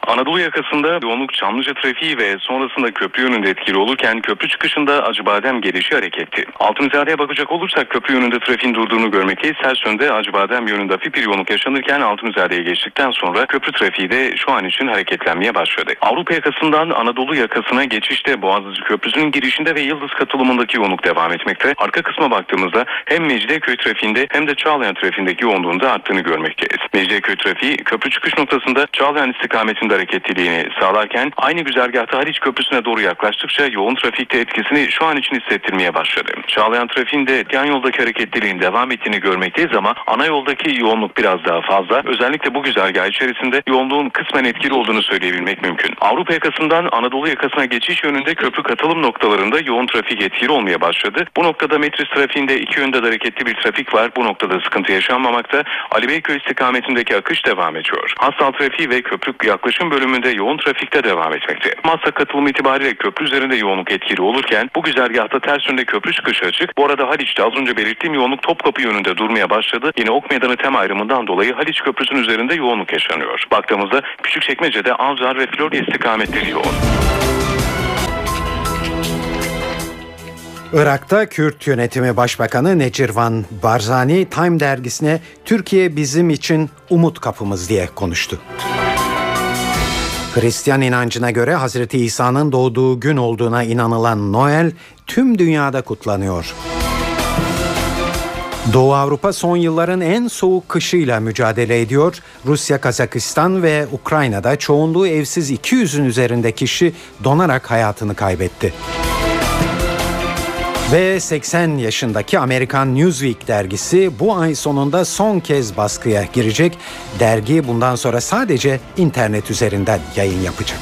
N: Anadolu yakasında yoğunluk Çamlıca trafiği ve sonrasında köprü yönünde etkili olurken köprü çıkışında Acıbadem gelişi hareketli. Altınizadeye bakacak olursak köprü yönünde trafiğin durduğunu görmekteyiz. Sels yönde Acıbadem yönünde hafif bir yoğunluk yaşanırken Altınizadeye geçtikten sonra köprü trafiği de şu an için hareketlenmeye başladı. Avrupa yakasından Anadolu yakasına geçişte Boğaziçi Köprüsü'nün girişinde ve Yıldız katılımındaki yoğunluk devam etmekte. Arka kısma baktığımızda hem Mecidiyeköy trafiğinde hem de Çağlayan trafiğindeki yoğunluğun da arttığını görmekteyiz. Mecidiyeköy trafiği köprü çıkış noktasında Çağlayan istikametinde hareketliliğini sağlarken aynı güzergahta Haliç Köprüsü'ne doğru yaklaştıkça yoğun trafikte etkisini şu an için hissettirmeye başladı. Çağlayan trafiğinde yan yoldaki hareketliliğin devam ettiğini görmekteyiz ama ana yoldaki yoğunluk biraz daha fazla. Özellikle bu güzergah içerisinde yoğunluğun kısmen etkili olduğunu söyleyebilmek mümkün. Avrupa yakasından Anadolu yakasına geçiş yönünde köprü katılım noktalarında yoğun trafik etkili olmaya başladı. Bu noktada metris trafiğinde iki yönde de hareketli bir trafik var. Bu noktada sıkıntı yaşanmamakta. Ali Beyköy istikametindeki akış devam ediyor. Hastal trafiği ve köprü yaklaşım bölümünde yoğun trafikte devam etmekte. Masa katılım itibariyle köprü üzerinde yoğunluk etkili olurken bu güzergahta ters yönde köprü çıkışı açık. Bu arada Haliç'te az önce belirttiğim yoğunluk Topkapı yönünde durmaya başladı. Yine Ok Meydanı tem ayrımından dolayı Haliç Köprüsü'nün üzerinde yoğunluk yaşanıyor. Baktığımızda Küçükçekmece'de Avcılar ve Florya istikametleri yoğun.
B: Irak'ta Kürt Yönetimi Başbakanı Necirvan Barzani Time dergisine Türkiye bizim için umut kapımız diye konuştu. Hristiyan inancına göre Hazreti İsa'nın doğduğu gün olduğuna inanılan Noel tüm dünyada kutlanıyor. Doğu Avrupa son yılların en soğuk kışıyla mücadele ediyor. Rusya, Kazakistan ve Ukrayna'da çoğunluğu evsiz 200'ün üzerinde kişi donarak hayatını kaybetti. Ve 80 yaşındaki Amerikan Newsweek dergisi bu ay sonunda son kez baskıya girecek. Dergi bundan sonra sadece internet üzerinden yayın yapacak.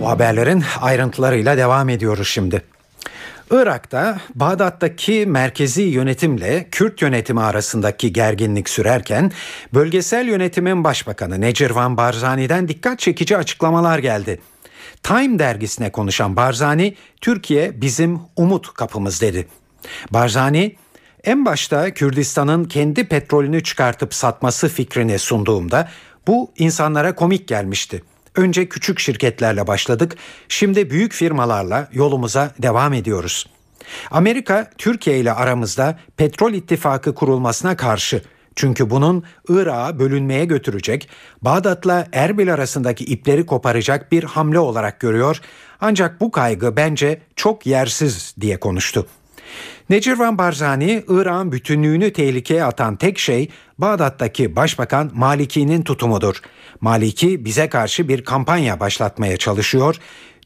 B: Bu haberlerin ayrıntılarıyla devam ediyoruz şimdi. Irak'ta Bağdat'taki merkezi yönetimle Kürt yönetimi arasındaki gerginlik sürerken bölgesel yönetimin başbakanı Necirvan Barzani'den dikkat çekici açıklamalar geldi. Time dergisine konuşan Barzani, Türkiye bizim umut kapımız dedi. Barzani, en başta Kürdistan'ın kendi petrolünü çıkartıp satması fikrini sunduğumda bu insanlara komik gelmişti. Önce küçük şirketlerle başladık, şimdi büyük firmalarla yolumuza devam ediyoruz. Amerika Türkiye ile aramızda petrol ittifakı kurulmasına karşı. Çünkü bunun Irak'a bölünmeye götürecek, Bağdat'la Erbil arasındaki ipleri koparacak bir hamle olarak görüyor. Ancak bu kaygı bence çok yersiz diye konuştu. Necirvan Barzani, İran bütünlüğünü tehlikeye atan tek şey Bağdat'taki Başbakan Maliki'nin tutumudur. Maliki bize karşı bir kampanya başlatmaya çalışıyor.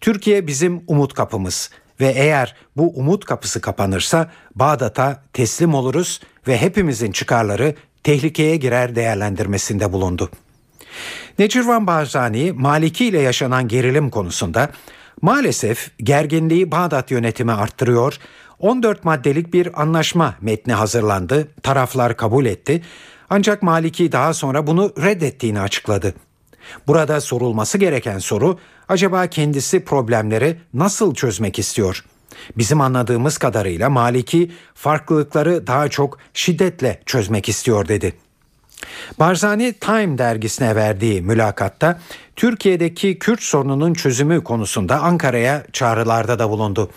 B: Türkiye bizim umut kapımız ve eğer bu umut kapısı kapanırsa Bağdat'a teslim oluruz ve hepimizin çıkarları tehlikeye girer değerlendirmesinde bulundu. Necirvan Barzani, Maliki ile yaşanan gerilim konusunda maalesef gerginliği Bağdat yönetimi arttırıyor, 14 maddelik bir anlaşma metni hazırlandı, taraflar kabul etti ancak Maliki daha sonra bunu reddettiğini açıkladı. Burada sorulması gereken soru acaba kendisi problemleri nasıl çözmek istiyor? Bizim anladığımız kadarıyla Maliki farklılıkları daha çok şiddetle çözmek istiyor dedi. Barzani Time dergisine verdiği mülakatta Türkiye'deki Kürt sorununun çözümü konusunda Ankara'ya çağrılarda da bulundu.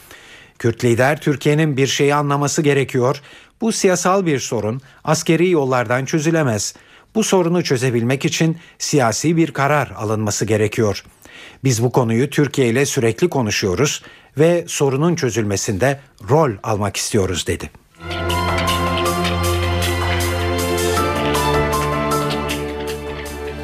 B: Kürt lider Türkiye'nin bir şeyi anlaması gerekiyor. Bu siyasal bir sorun, askeri yollardan çözülemez. Bu sorunu çözebilmek için siyasi bir karar alınması gerekiyor. Biz bu konuyu Türkiye ile sürekli konuşuyoruz ve sorunun çözülmesinde rol almak istiyoruz dedi.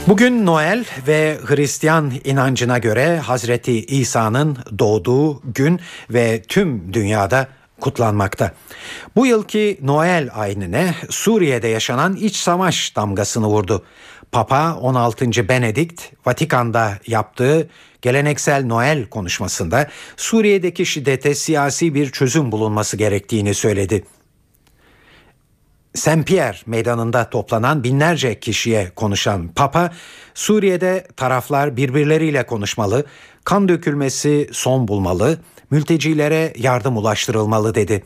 B: Bugün Noel ve Hristiyan inancına göre Hazreti İsa'nın doğduğu gün ve tüm dünyada kutlanmakta. Bu yılki Noel ayinine Suriye'de yaşanan iç savaş damgasını vurdu. Papa 16. Benedikt Vatikan'da yaptığı geleneksel Noel konuşmasında Suriye'deki şiddete siyasi bir çözüm bulunması gerektiğini söyledi. Saint Pierre meydanında toplanan binlerce kişiye konuşan Papa, Suriye'de taraflar birbirleriyle konuşmalı, kan dökülmesi son bulmalı, mültecilere yardım ulaştırılmalı dedi.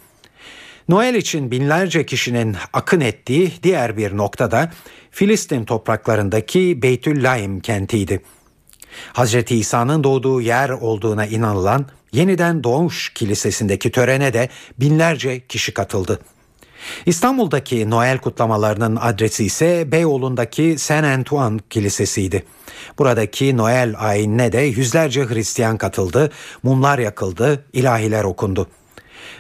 B: Noel için binlerce kişinin akın ettiği diğer bir noktada Filistin topraklarındaki Beytüllaim kentiydi. Hazreti İsa'nın doğduğu yer olduğuna inanılan yeniden doğuş kilisesindeki törene de binlerce kişi katıldı. İstanbul'daki Noel kutlamalarının adresi ise Beyoğlu'ndaki Saint Antoine Kilisesi'ydi. Buradaki Noel ayinine de yüzlerce Hristiyan katıldı, mumlar yakıldı, ilahiler okundu.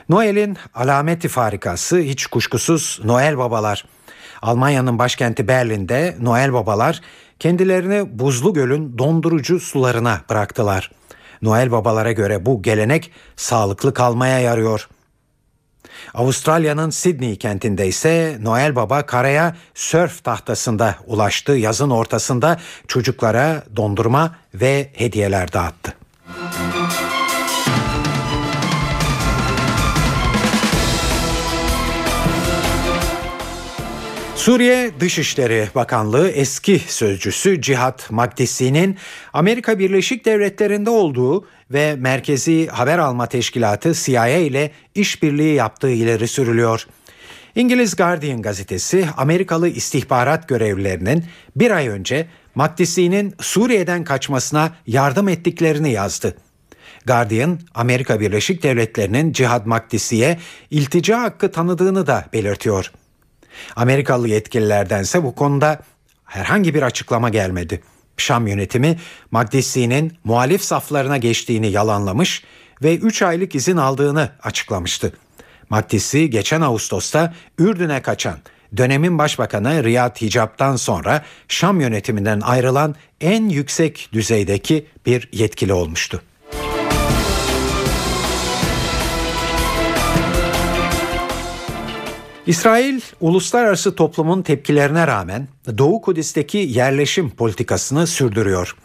B: Noel'in alameti farikası hiç kuşkusuz Noel babalar. Almanya'nın başkenti Berlin'de Noel babalar kendilerini buzlu gölün dondurucu sularına bıraktılar. Noel babalara göre bu gelenek sağlıklı kalmaya yarıyor. Avustralya'nın Sydney kentinde ise Noel Baba karaya sörf tahtasında ulaştı. Yazın ortasında çocuklara dondurma ve hediyeler dağıttı. Suriye Dışişleri Bakanlığı eski sözcüsü Cihat Magdisi'nin Amerika Birleşik Devletleri'nde olduğu ve Merkezi Haber Alma Teşkilatı CIA ile işbirliği yaptığı ileri sürülüyor. İngiliz Guardian gazetesi Amerikalı istihbarat görevlilerinin bir ay önce Magdisi'nin Suriye'den kaçmasına yardım ettiklerini yazdı. Guardian, Amerika Birleşik Devletleri'nin Cihad Magdisi'ye iltica hakkı tanıdığını da belirtiyor. Amerikalı yetkililerdense bu konuda herhangi bir açıklama gelmedi. Şam yönetimi Magdisi'nin muhalif saflarına geçtiğini yalanlamış ve 3 aylık izin aldığını açıklamıştı. Magdisi geçen Ağustos'ta Ürdün'e kaçan dönemin başbakanı Riyad Hicab'dan sonra Şam yönetiminden ayrılan en yüksek düzeydeki bir yetkili olmuştu. İsrail uluslararası toplumun tepkilerine rağmen Doğu Kudüs'teki yerleşim politikasını sürdürüyor.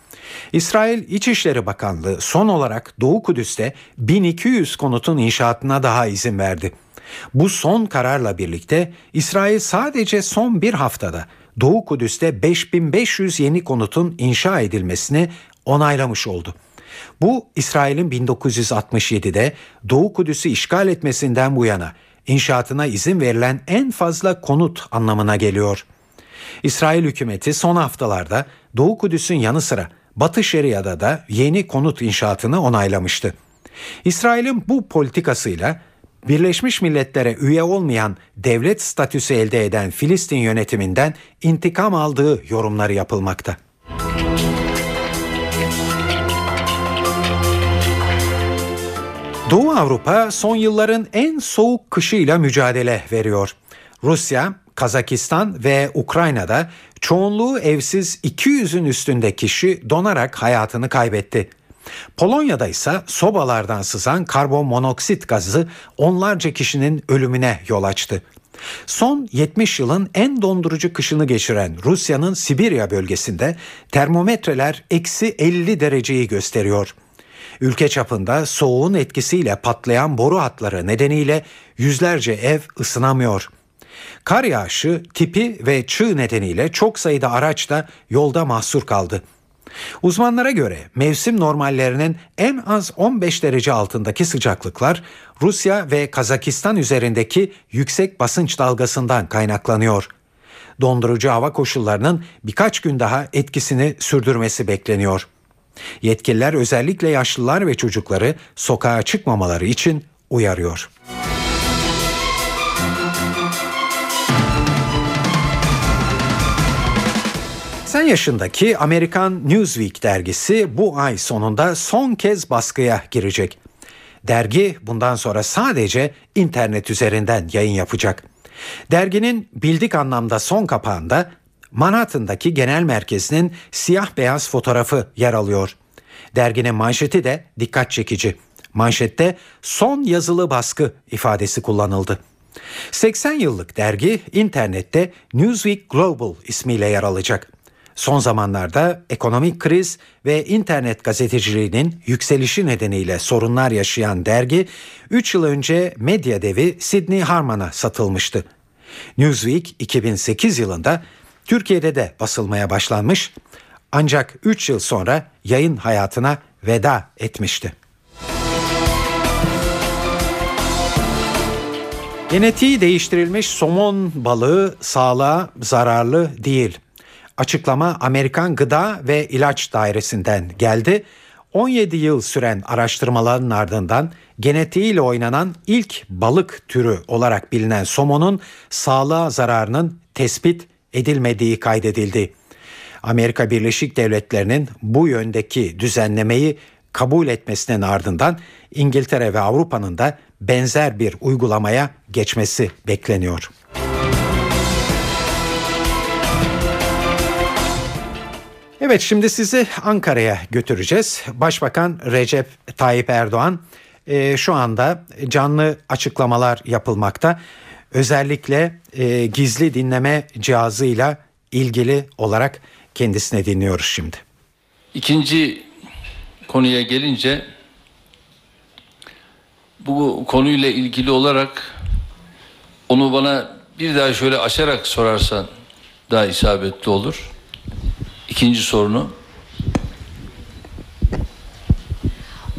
B: İsrail İçişleri Bakanlığı son olarak Doğu Kudüs'te 1200 konutun inşaatına daha izin verdi. Bu son kararla birlikte İsrail sadece son bir haftada Doğu Kudüs'te 5500 yeni konutun inşa edilmesini onaylamış oldu. Bu İsrail'in 1967'de Doğu Kudüs'ü işgal etmesinden bu yana inşaatına izin verilen en fazla konut anlamına geliyor. İsrail hükümeti son haftalarda Doğu Kudüs'ün yanı sıra Batı Şeria'da da yeni konut inşaatını onaylamıştı. İsrail'in bu politikasıyla Birleşmiş Milletler'e üye olmayan devlet statüsü elde eden Filistin yönetiminden intikam aldığı yorumları yapılmakta. Doğu Avrupa son yılların en soğuk kışıyla mücadele veriyor. Rusya, Kazakistan ve Ukrayna'da çoğunluğu evsiz 200'ün üstünde kişi donarak hayatını kaybetti. Polonya'da ise sobalardan sızan karbon monoksit gazı onlarca kişinin ölümüne yol açtı. Son 70 yılın en dondurucu kışını geçiren Rusya'nın Sibirya bölgesinde termometreler eksi 50 dereceyi gösteriyor. Ülke çapında soğuğun etkisiyle patlayan boru hatları nedeniyle yüzlerce ev ısınamıyor. Kar yağışı, tipi ve çığ nedeniyle çok sayıda araç da yolda mahsur kaldı. Uzmanlara göre mevsim normallerinin en az 15 derece altındaki sıcaklıklar Rusya ve Kazakistan üzerindeki yüksek basınç dalgasından kaynaklanıyor. Dondurucu hava koşullarının birkaç gün daha etkisini sürdürmesi bekleniyor. Yetkililer özellikle yaşlılar ve çocukları sokağa çıkmamaları için uyarıyor. Sen yaşındaki Amerikan Newsweek dergisi bu ay sonunda son kez baskıya girecek. Dergi bundan sonra sadece internet üzerinden yayın yapacak. Derginin bildik anlamda son kapağında Manhattan'daki genel merkezinin siyah beyaz fotoğrafı yer alıyor. Derginin manşeti de dikkat çekici. Manşette son yazılı baskı ifadesi kullanıldı. 80 yıllık dergi internette Newsweek Global ismiyle yer alacak. Son zamanlarda ekonomik kriz ve internet gazeteciliğinin yükselişi nedeniyle sorunlar yaşayan dergi 3 yıl önce medya devi Sidney Harman'a satılmıştı. Newsweek 2008 yılında Türkiye'de de basılmaya başlanmış ancak 3 yıl sonra yayın hayatına veda etmişti. Genetiği değiştirilmiş somon balığı sağlığa zararlı değil. Açıklama Amerikan Gıda ve İlaç Dairesi'nden geldi. 17 yıl süren araştırmaların ardından genetiğiyle oynanan ilk balık türü olarak bilinen somonun sağlığa zararının tespit edilmediği kaydedildi. Amerika Birleşik Devletleri'nin bu yöndeki düzenlemeyi kabul etmesinin ardından İngiltere ve Avrupa'nın da benzer bir uygulamaya geçmesi bekleniyor. Evet şimdi sizi Ankara'ya götüreceğiz. Başbakan Recep Tayyip Erdoğan e, şu anda canlı açıklamalar yapılmakta. Özellikle e, gizli dinleme cihazıyla ilgili olarak kendisine dinliyoruz şimdi.
V: İkinci konuya gelince bu konuyla ilgili olarak onu bana bir daha şöyle açarak sorarsan daha isabetli olur. İkinci sorunu.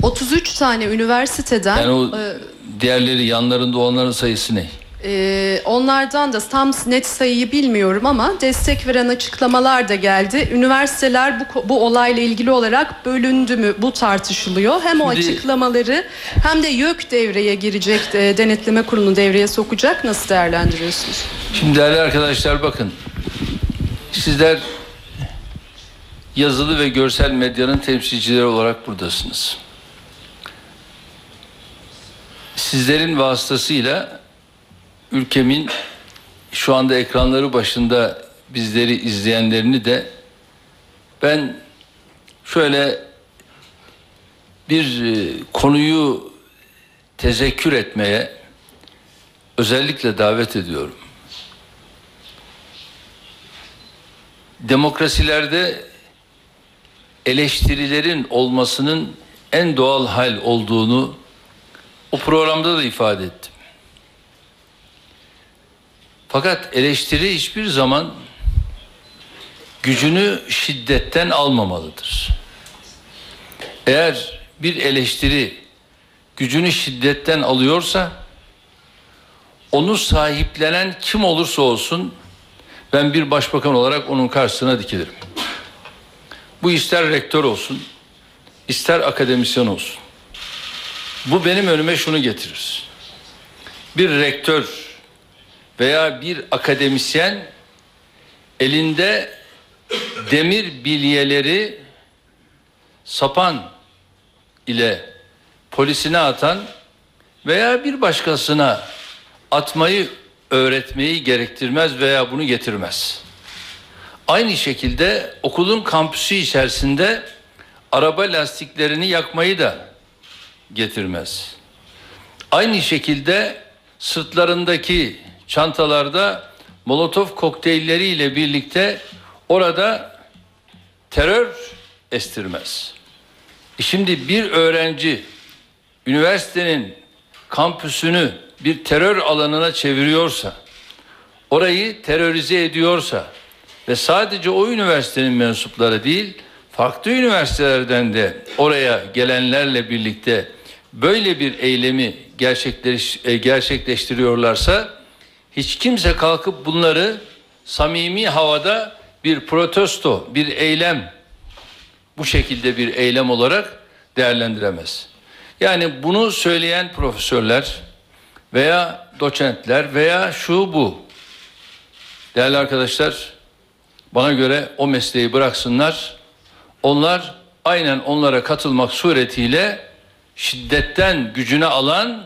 S: 33 tane üniversiteden
V: Yani o
S: e,
V: diğerleri yanlarında olanların sayısı ne?
S: E, onlardan da tam net sayıyı bilmiyorum ama destek veren açıklamalar da geldi. Üniversiteler bu bu olayla ilgili olarak bölündü mü bu tartışılıyor. Hem o
V: Şimdi-
S: açıklamaları hem de YÖK devreye girecek, e, denetleme kurulunu devreye sokacak. Nasıl değerlendiriyorsunuz?
V: Şimdi değerli arkadaşlar bakın. Sizler yazılı ve görsel medyanın temsilcileri olarak buradasınız. Sizlerin vasıtasıyla ülkemin şu anda ekranları başında bizleri izleyenlerini de ben şöyle bir e, konuyu tezekkür etmeye özellikle davet ediyorum. Demokrasilerde eleştirilerin olmasının en doğal hal olduğunu o programda da ifade ettim. Fakat eleştiri hiçbir zaman gücünü şiddetten almamalıdır. Eğer bir eleştiri gücünü şiddetten alıyorsa onu sahiplenen kim olursa olsun ben bir başbakan olarak onun karşısına dikilirim. Bu ister rektör olsun, ister akademisyen olsun. Bu benim önüme şunu getirir. Bir rektör veya bir akademisyen elinde demir bilyeleri sapan ile polisine atan veya bir başkasına atmayı öğretmeyi gerektirmez veya bunu getirmez. Aynı şekilde okulun kampüsü içerisinde araba lastiklerini yakmayı da getirmez. Aynı şekilde sırtlarındaki çantalarda molotof kokteylleriyle birlikte orada terör estirmez. E Şimdi bir öğrenci üniversitenin kampüsünü bir terör alanına çeviriyorsa, orayı terörize ediyorsa ve sadece o üniversitenin mensupları değil, farklı üniversitelerden de oraya gelenlerle birlikte böyle bir eylemi gerçekleş, e, gerçekleştiriyorlarsa hiç kimse kalkıp bunları samimi havada bir protesto, bir eylem bu şekilde bir eylem olarak değerlendiremez. Yani bunu söyleyen profesörler veya doçentler veya şu bu değerli arkadaşlar bana göre o mesleği bıraksınlar. Onlar aynen onlara katılmak suretiyle şiddetten gücünü alan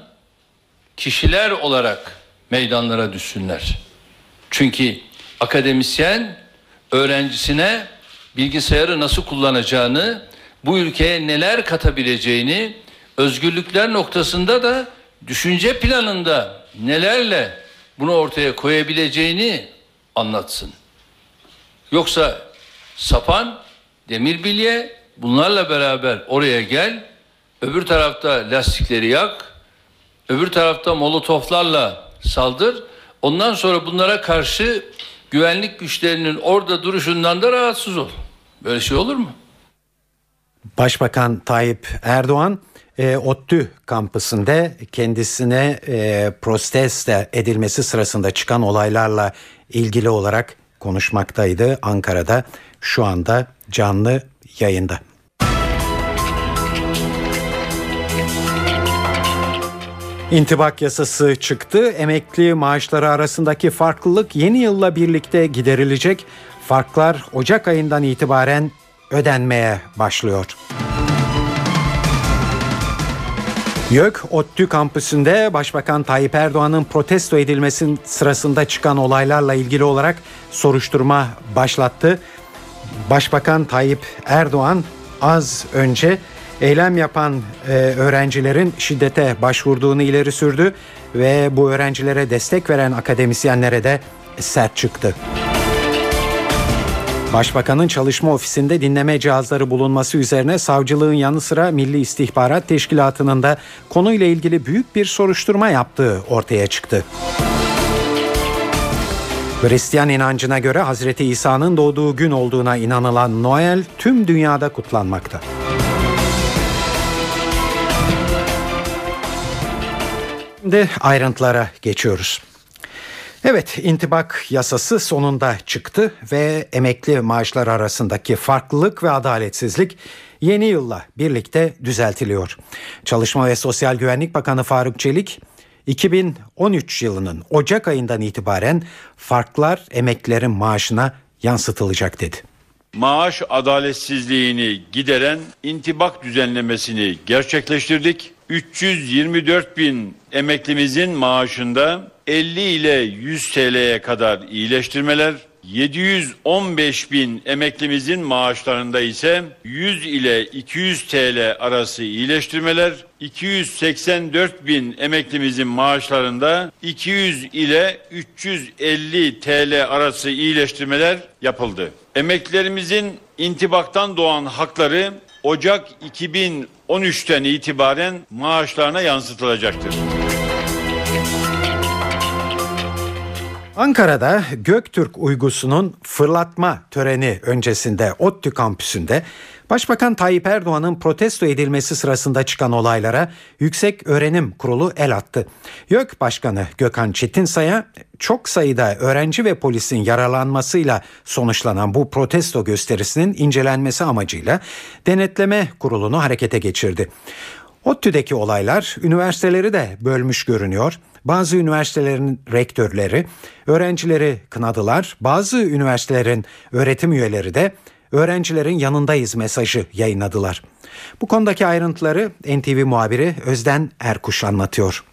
V: kişiler olarak meydanlara düşsünler. Çünkü akademisyen öğrencisine bilgisayarı nasıl kullanacağını, bu ülkeye neler katabileceğini, özgürlükler noktasında da düşünce planında nelerle bunu ortaya koyabileceğini anlatsın. Yoksa sapan, demir bilye bunlarla beraber oraya gel. Öbür tarafta lastikleri yak. Öbür tarafta molotoflarla saldır. Ondan sonra bunlara karşı güvenlik güçlerinin orada duruşundan da rahatsız ol. Böyle şey olur mu?
B: Başbakan Tayyip Erdoğan e, ODTÜ kampüsünde kendisine e, protesto edilmesi sırasında çıkan olaylarla ilgili olarak konuşmaktaydı Ankara'da şu anda canlı yayında. İntibak yasası çıktı. Emekli maaşları arasındaki farklılık yeni yılla birlikte giderilecek. Farklar Ocak ayından itibaren ödenmeye başlıyor. YÖK ODTÜ kampüsünde Başbakan Tayyip Erdoğan'ın protesto edilmesi sırasında çıkan olaylarla ilgili olarak soruşturma başlattı. Başbakan Tayyip Erdoğan az önce eylem yapan e, öğrencilerin şiddete başvurduğunu ileri sürdü ve bu öğrencilere destek veren akademisyenlere de sert çıktı. Başbakanın çalışma ofisinde dinleme cihazları bulunması üzerine savcılığın yanı sıra Milli İstihbarat Teşkilatı'nın da konuyla ilgili büyük bir soruşturma yaptığı ortaya çıktı. Hristiyan inancına göre Hazreti İsa'nın doğduğu gün olduğuna inanılan Noel tüm dünyada kutlanmakta. Şimdi ayrıntılara geçiyoruz. Evet intibak yasası sonunda çıktı ve emekli maaşlar arasındaki farklılık ve adaletsizlik yeni yılla birlikte düzeltiliyor. Çalışma ve Sosyal Güvenlik Bakanı Faruk Çelik 2013 yılının Ocak ayından itibaren farklar emeklilerin maaşına yansıtılacak dedi.
K: Maaş adaletsizliğini gideren intibak düzenlemesini gerçekleştirdik. 324 bin emeklimizin maaşında 50 ile 100 TL'ye kadar iyileştirmeler, 715 bin emeklimizin maaşlarında ise 100 ile 200 TL arası iyileştirmeler, 284 bin emeklimizin maaşlarında 200 ile 350 TL arası iyileştirmeler yapıldı. Emeklilerimizin intibaktan doğan hakları Ocak 2013'ten itibaren maaşlarına yansıtılacaktır.
B: Ankara'da Göktürk uygusunun fırlatma töreni öncesinde ODTÜ kampüsünde Başbakan Tayyip Erdoğan'ın protesto edilmesi sırasında çıkan olaylara Yüksek Öğrenim Kurulu el attı. YÖK Başkanı Gökhan Çetinsay'a çok sayıda öğrenci ve polisin yaralanmasıyla sonuçlanan bu protesto gösterisinin incelenmesi amacıyla denetleme kurulunu harekete geçirdi. ODTÜ'deki olaylar üniversiteleri de bölmüş görünüyor. Bazı üniversitelerin rektörleri öğrencileri kınadılar. Bazı üniversitelerin öğretim üyeleri de öğrencilerin yanındayız mesajı yayınladılar. Bu konudaki ayrıntıları NTV muhabiri Özden Erkuş anlatıyor.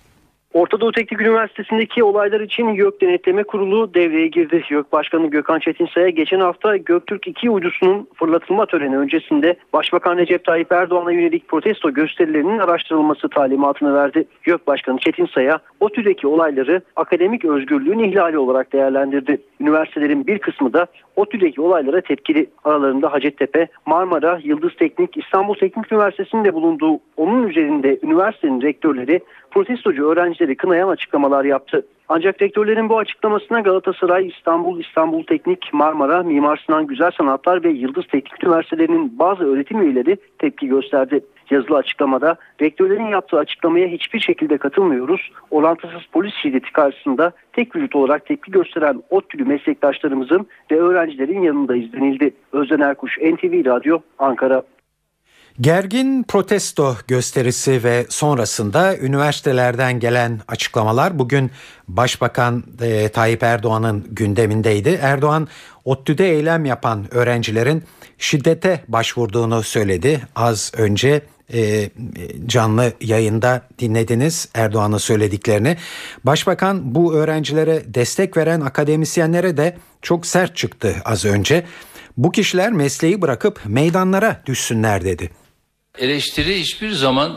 C: Orta Doğu Teknik Üniversitesi'ndeki olaylar için YÖK Denetleme Kurulu devreye girdi. YÖK Başkanı Gökhan Çetinsay'a geçen hafta Göktürk 2 uydusunun fırlatılma töreni öncesinde Başbakan Recep Tayyip Erdoğan'a yönelik protesto gösterilerinin araştırılması talimatını verdi. YÖK Başkanı Çetinsay'a o türdeki olayları akademik özgürlüğün ihlali olarak değerlendirdi. Üniversitelerin bir kısmı da o türdeki olaylara tepkili. Aralarında Hacettepe, Marmara, Yıldız Teknik, İstanbul Teknik Üniversitesi'nde bulunduğu onun üzerinde üniversitenin rektörleri protestocu öğrencileri kınayan açıklamalar yaptı. Ancak rektörlerin bu açıklamasına Galatasaray, İstanbul, İstanbul Teknik, Marmara, Mimar Sinan Güzel Sanatlar ve Yıldız Teknik Üniversitelerinin bazı öğretim üyeleri tepki gösterdi. Yazılı açıklamada rektörlerin yaptığı açıklamaya hiçbir şekilde katılmıyoruz. Orantısız polis şiddeti karşısında tek vücut olarak tepki gösteren ODTÜ'lü meslektaşlarımızın ve öğrencilerin yanındayız denildi. Özden Erkuş, NTV Radyo, Ankara.
B: Gergin protesto gösterisi ve sonrasında üniversitelerden gelen açıklamalar bugün Başbakan e, Tayyip Erdoğan'ın gündemindeydi. Erdoğan ODTÜ'de eylem yapan öğrencilerin şiddete başvurduğunu söyledi. Az önce e, canlı yayında dinlediniz Erdoğan'ın söylediklerini. Başbakan bu öğrencilere destek veren akademisyenlere de çok sert çıktı az önce. Bu kişiler mesleği bırakıp meydanlara düşsünler dedi.
V: Eleştiri hiçbir zaman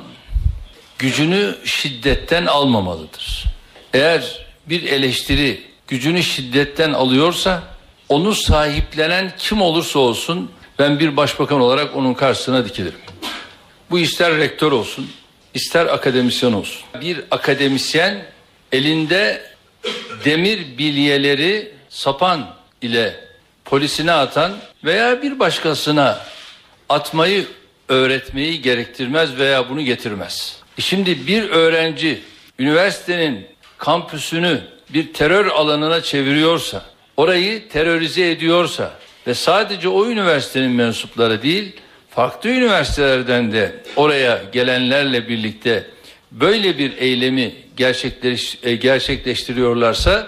V: gücünü şiddetten almamalıdır. Eğer bir eleştiri gücünü şiddetten alıyorsa Onu sahiplenen kim olursa olsun ben bir başbakan olarak onun karşısına dikilirim. Bu ister rektör olsun, ister akademisyen olsun. Bir akademisyen elinde demir bilyeleri sapan ile polisine atan veya bir başkasına atmayı öğretmeyi gerektirmez veya bunu getirmez. E şimdi bir öğrenci üniversitenin kampüsünü bir terör alanına çeviriyorsa, orayı terörize ediyorsa ve sadece o üniversitenin mensupları değil, farklı üniversitelerden de oraya gelenlerle birlikte böyle bir eylemi e, gerçekleştiriyorlarsa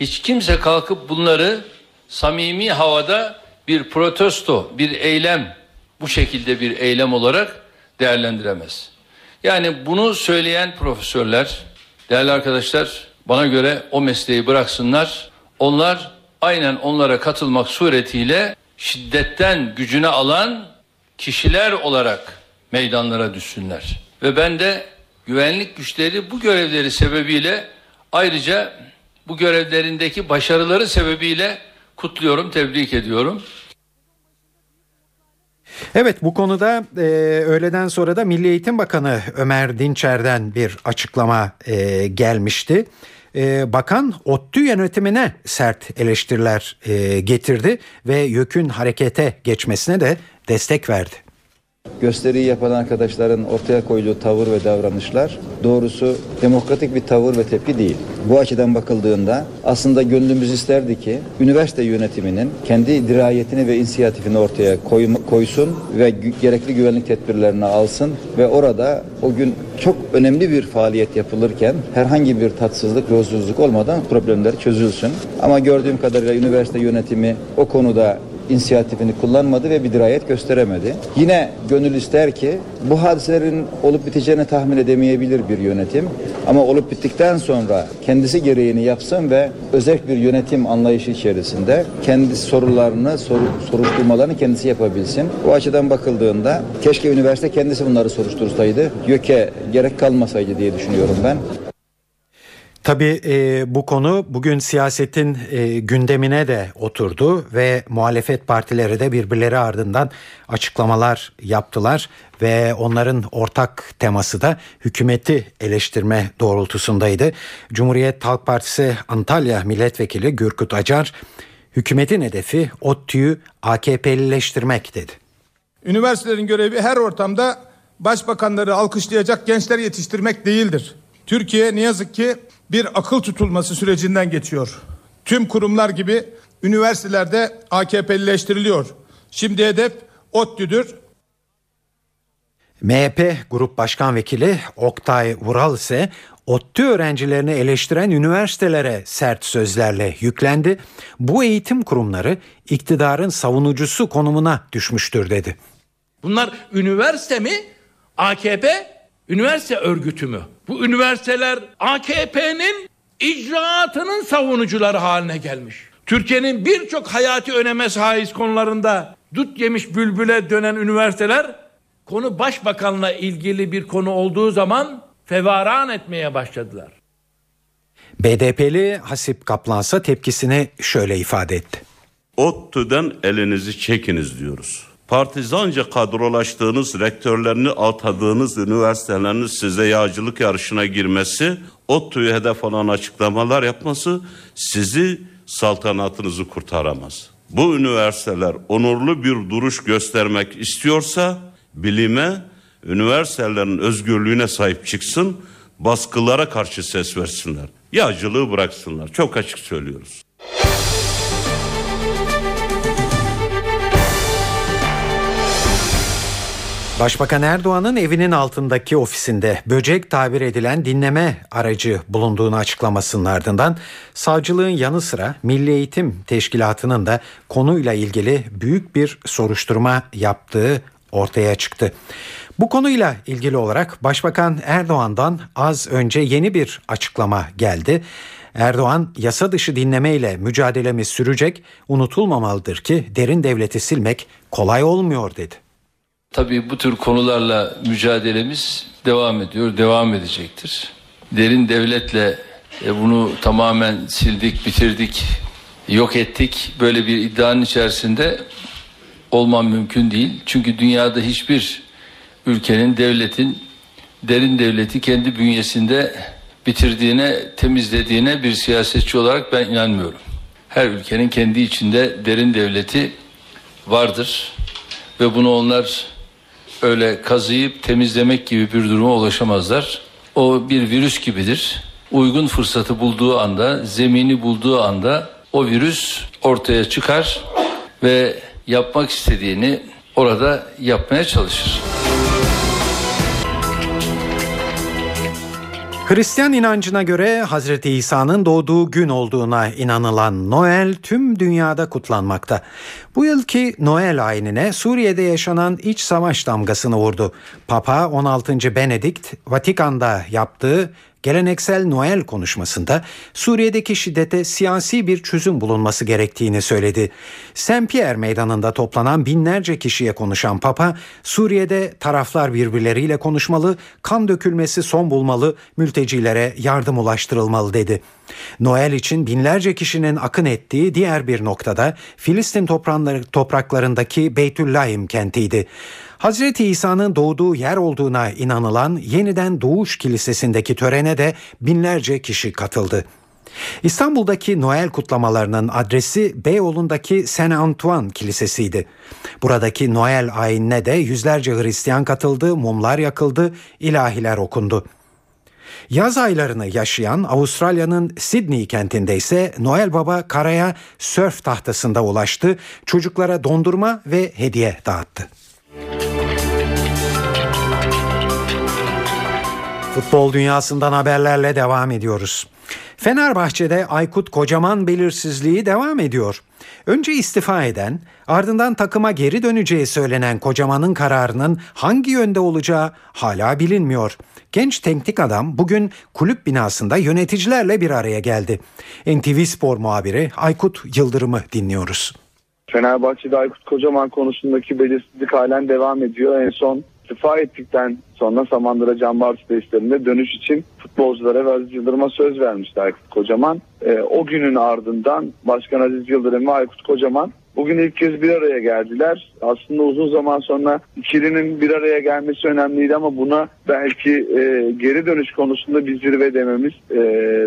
V: hiç kimse kalkıp bunları samimi havada bir protesto, bir eylem bu şekilde bir eylem olarak değerlendiremez. Yani bunu söyleyen profesörler, değerli arkadaşlar bana göre o mesleği bıraksınlar. Onlar aynen onlara katılmak suretiyle şiddetten gücüne alan kişiler olarak meydanlara düşsünler. Ve ben de güvenlik güçleri bu görevleri sebebiyle ayrıca bu görevlerindeki başarıları sebebiyle kutluyorum, tebrik ediyorum.
B: Evet bu konuda e, öğleden sonra da Milli Eğitim Bakanı Ömer Dinçer'den bir açıklama e, gelmişti. E, bakan ODTÜ yönetimine sert eleştiriler e, getirdi ve YÖK'ün harekete geçmesine de destek verdi.
D: Gösteriyi yapan arkadaşların ortaya koyduğu tavır ve davranışlar doğrusu demokratik bir tavır ve tepki değil. Bu açıdan bakıldığında aslında gönlümüz isterdi ki üniversite yönetiminin kendi dirayetini ve inisiyatifini ortaya koysun ve gerekli güvenlik tedbirlerini alsın ve orada o gün çok önemli bir faaliyet yapılırken herhangi bir tatsızlık huzursuzluk olmadan problemler çözülsün. Ama gördüğüm kadarıyla üniversite yönetimi o konuda inisiyatifini kullanmadı ve bir dirayet gösteremedi. Yine gönül ister ki bu hadiselerin olup biteceğini tahmin edemeyebilir bir yönetim ama olup bittikten sonra kendisi gereğini yapsın ve özel bir yönetim anlayışı içerisinde kendi sorularını, soru, soruşturmalarını kendisi yapabilsin. Bu açıdan bakıldığında keşke üniversite kendisi bunları soruştursaydı, YÖK'e gerek kalmasaydı diye düşünüyorum ben.
B: Tabii e, bu konu bugün siyasetin e, gündemine de oturdu ve muhalefet partileri de birbirleri ardından açıklamalar yaptılar ve onların ortak teması da hükümeti eleştirme doğrultusundaydı. Cumhuriyet Halk Partisi Antalya Milletvekili Gürkut Acar hükümetin hedefi ODTÜ'yü AKP'lileştirmek dedi.
E: Üniversitelerin görevi her ortamda başbakanları alkışlayacak gençler yetiştirmek değildir. Türkiye ne yazık ki bir akıl tutulması sürecinden geçiyor. Tüm kurumlar gibi üniversitelerde AKP'lileştiriliyor. Şimdi hedef ODTÜ'dür.
B: MHP Grup Başkan Vekili Oktay Vural ise ODTÜ öğrencilerini eleştiren üniversitelere sert sözlerle yüklendi. Bu eğitim kurumları iktidarın savunucusu konumuna düşmüştür dedi.
F: Bunlar üniversite mi? AKP üniversite örgütü mü? Bu üniversiteler AKP'nin icraatının savunucuları haline gelmiş. Türkiye'nin birçok hayati öneme sahip konularında dut yemiş bülbüle dönen üniversiteler konu başbakanla ilgili bir konu olduğu zaman fevaran etmeye başladılar.
B: BDP'li Hasip Kaplansa tepkisini şöyle ifade etti.
G: ODTÜ'den elinizi çekiniz diyoruz partizanca kadrolaştığınız, rektörlerini atadığınız üniversitelerin size yağcılık yarışına girmesi, ODTÜ'ye hedef olan açıklamalar yapması sizi saltanatınızı kurtaramaz. Bu üniversiteler onurlu bir duruş göstermek istiyorsa bilime, üniversitelerin özgürlüğüne sahip çıksın, baskılara karşı ses versinler. Yağcılığı bıraksınlar. Çok açık söylüyoruz.
B: Başbakan Erdoğan'ın evinin altındaki ofisinde böcek tabir edilen dinleme aracı bulunduğunu açıklamasının ardından savcılığın yanı sıra Milli Eğitim Teşkilatı'nın da konuyla ilgili büyük bir soruşturma yaptığı ortaya çıktı. Bu konuyla ilgili olarak Başbakan Erdoğan'dan az önce yeni bir açıklama geldi. Erdoğan yasa dışı dinlemeyle mücadelemiz sürecek, unutulmamalıdır ki derin devleti silmek kolay olmuyor dedi.
V: Tabii bu tür konularla mücadelemiz devam ediyor, devam edecektir. Derin devletle e, bunu tamamen sildik, bitirdik yok ettik. Böyle bir iddianın içerisinde olmam mümkün değil. Çünkü dünyada hiçbir ülkenin, devletin derin devleti kendi bünyesinde bitirdiğine, temizlediğine bir siyasetçi olarak ben inanmıyorum. Her ülkenin kendi içinde derin devleti vardır ve bunu onlar öyle kazıyıp temizlemek gibi bir duruma ulaşamazlar. O bir virüs gibidir. Uygun fırsatı bulduğu anda, zemini bulduğu anda o virüs ortaya çıkar ve yapmak istediğini orada yapmaya çalışır.
B: Hristiyan inancına göre Hazreti İsa'nın doğduğu gün olduğuna inanılan Noel tüm dünyada kutlanmakta. Bu yılki Noel ayinine Suriye'de yaşanan iç savaş damgasını vurdu. Papa 16. Benedikt Vatikan'da yaptığı geleneksel Noel konuşmasında Suriye'deki şiddete siyasi bir çözüm bulunması gerektiğini söyledi. Saint Pierre meydanında toplanan binlerce kişiye konuşan Papa, Suriye'de taraflar birbirleriyle konuşmalı, kan dökülmesi son bulmalı, mültecilere yardım ulaştırılmalı dedi. Noel için binlerce kişinin akın ettiği diğer bir noktada Filistin topraklarındaki Beytüllahim kentiydi. Hazreti İsa'nın doğduğu yer olduğuna inanılan yeniden doğuş kilisesindeki törene de binlerce kişi katıldı. İstanbul'daki Noel kutlamalarının adresi Beyoğlu'ndaki Saint Antoine Kilisesi'ydi. Buradaki Noel ayinine de yüzlerce Hristiyan katıldı, mumlar yakıldı, ilahiler okundu. Yaz aylarını yaşayan Avustralya'nın Sydney kentinde ise Noel Baba karaya sörf tahtasında ulaştı, çocuklara dondurma ve hediye dağıttı. Futbol dünyasından haberlerle devam ediyoruz. Fenerbahçe'de Aykut Kocaman belirsizliği devam ediyor. Önce istifa eden, ardından takıma geri döneceği söylenen Kocaman'ın kararının hangi yönde olacağı hala bilinmiyor. Genç teknik adam bugün kulüp binasında yöneticilerle bir araya geldi. NTV Spor muhabiri Aykut Yıldırım'ı dinliyoruz.
W: Fenerbahçe'de Aykut Kocaman konusundaki belirsizlik halen devam ediyor. En son istifa ettikten sonra Samandıra Can Bartu dönüş için futbolculara ve Aziz Yıldırım'a söz vermişti Aykut Kocaman. E, o günün ardından Başkan Aziz Yıldırım ve Aykut Kocaman bugün ilk kez bir araya geldiler. Aslında uzun zaman sonra ikilinin bir araya gelmesi önemliydi ama buna belki e, geri dönüş konusunda bir zirve dememiz e,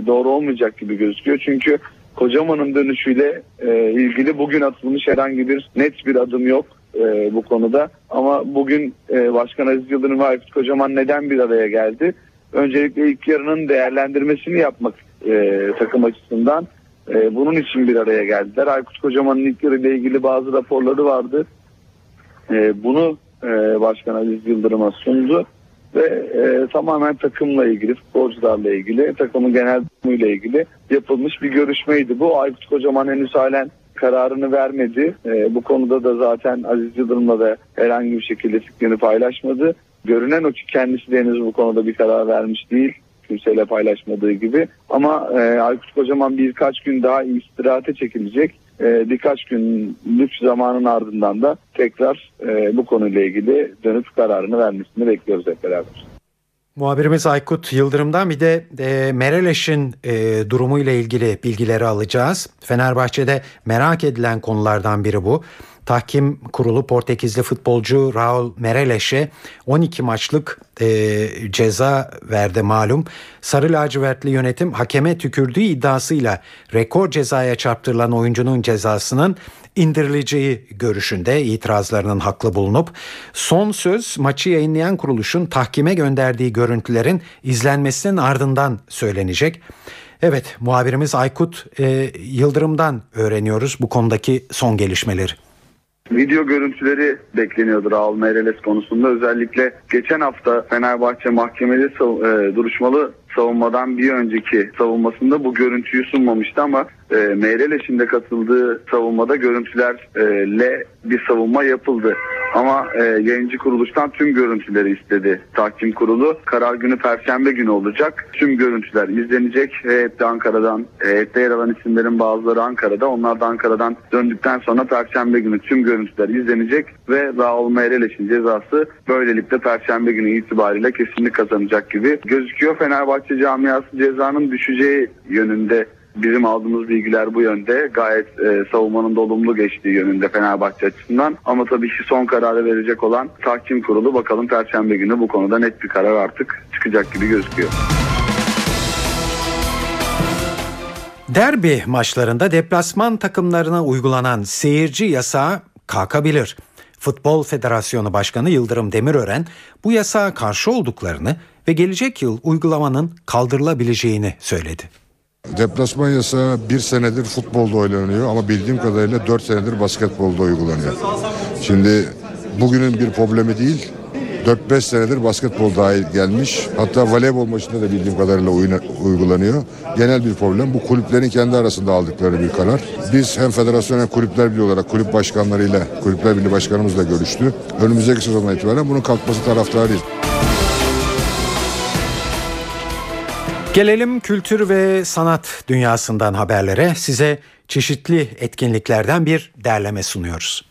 W: doğru olmayacak gibi gözüküyor. Çünkü Kocaman'ın dönüşüyle e, ilgili bugün atılmış herhangi bir net bir adım yok e, bu konuda. Ama bugün e, Başkan Aziz Yıldırım ve Aykut Kocaman neden bir araya geldi? Öncelikle ilk yarının değerlendirmesini yapmak e, takım açısından. E, bunun için bir araya geldiler. Aykut Kocaman'ın ilk yarı ile ilgili bazı raporları vardı. E, bunu e, Başkan Aziz Yıldırım'a sundu ve e, tamamen takımla ilgili, futbolcularla ilgili, takımın genel durumuyla ilgili yapılmış bir görüşmeydi bu. Aykut Kocaman henüz halen kararını vermedi. E, bu konuda da zaten Aziz Yıldırım'la da herhangi bir şekilde fikrini paylaşmadı. Görünen o ki kendisi de henüz bu konuda bir karar vermiş değil. Kimseyle paylaşmadığı gibi. Ama e, Aykut Kocaman birkaç gün daha istirahate çekilecek. E, birkaç günlük zamanın ardından da tekrar e, bu konuyla ilgili dönüp kararını vermesini bekliyoruz hep beraber.
B: Muhabirimiz Aykut Yıldırım'dan bir de e, Mereleş'in e, durumuyla ilgili bilgileri alacağız. Fenerbahçe'de merak edilen konulardan biri bu. Tahkim kurulu Portekizli futbolcu Raul Mereleş'e 12 maçlık e, ceza verdi malum. Sarı lacivertli yönetim hakeme tükürdüğü iddiasıyla rekor cezaya çarptırılan oyuncunun cezasının indirileceği görüşünde itirazlarının haklı bulunup son söz maçı yayınlayan kuruluşun tahkime gönderdiği görüntülerin izlenmesinin ardından söylenecek. Evet muhabirimiz Aykut e, Yıldırım'dan öğreniyoruz bu konudaki son gelişmeleri.
W: Video görüntüleri bekleniyordu Raul Meireles konusunda. Özellikle geçen hafta Fenerbahçe mahkemede e, duruşmalı savunmadan bir önceki savunmasında bu görüntüyü sunmamıştı ama e, Meyreleş'in de katıldığı savunmada görüntülerle bir savunma yapıldı. Ama e, yayıncı kuruluştan tüm görüntüleri istedi tahkim kurulu. Karar günü Perşembe günü olacak. Tüm görüntüler izlenecek. Heyette Ankara'dan, heyette yer alan isimlerin bazıları Ankara'da. Onlar da Ankara'dan döndükten sonra Perşembe günü tüm görüntüler izlenecek ve Raul Meyreleş'in cezası böylelikle Perşembe günü itibariyle kesinlik kazanacak gibi gözüküyor. Fenerbahçe camiası cezanın düşeceği yönünde bizim aldığımız bilgiler bu yönde. Gayet e, savunmanın da olumlu geçtiği yönünde Fenerbahçe açısından. Ama tabii ki son kararı verecek olan tahkim kurulu bakalım Perşembe günü bu konuda net bir karar artık çıkacak gibi gözüküyor.
B: Derbi maçlarında deplasman takımlarına uygulanan seyirci yasağı kalkabilir. Futbol Federasyonu Başkanı Yıldırım Demirören bu yasağa karşı olduklarını ve gelecek yıl uygulamanın kaldırılabileceğini söyledi.
X: Deplasman yasağı bir senedir futbolda oynanıyor ama bildiğim kadarıyla dört senedir basketbolda uygulanıyor. Şimdi bugünün bir problemi değil 4-5 senedir basketbol dahil gelmiş. Hatta voleybol maçında da bildiğim kadarıyla uygulanıyor. Genel bir problem. Bu kulüplerin kendi arasında aldıkları bir karar. Biz hem federasyon hem kulüpler birliği olarak kulüp başkanlarıyla, kulüpler birliği başkanımızla görüştü. Önümüzdeki sezondan itibaren bunun kalkması taraftarıyız.
B: Gelelim kültür ve sanat dünyasından haberlere. Size çeşitli etkinliklerden bir derleme sunuyoruz.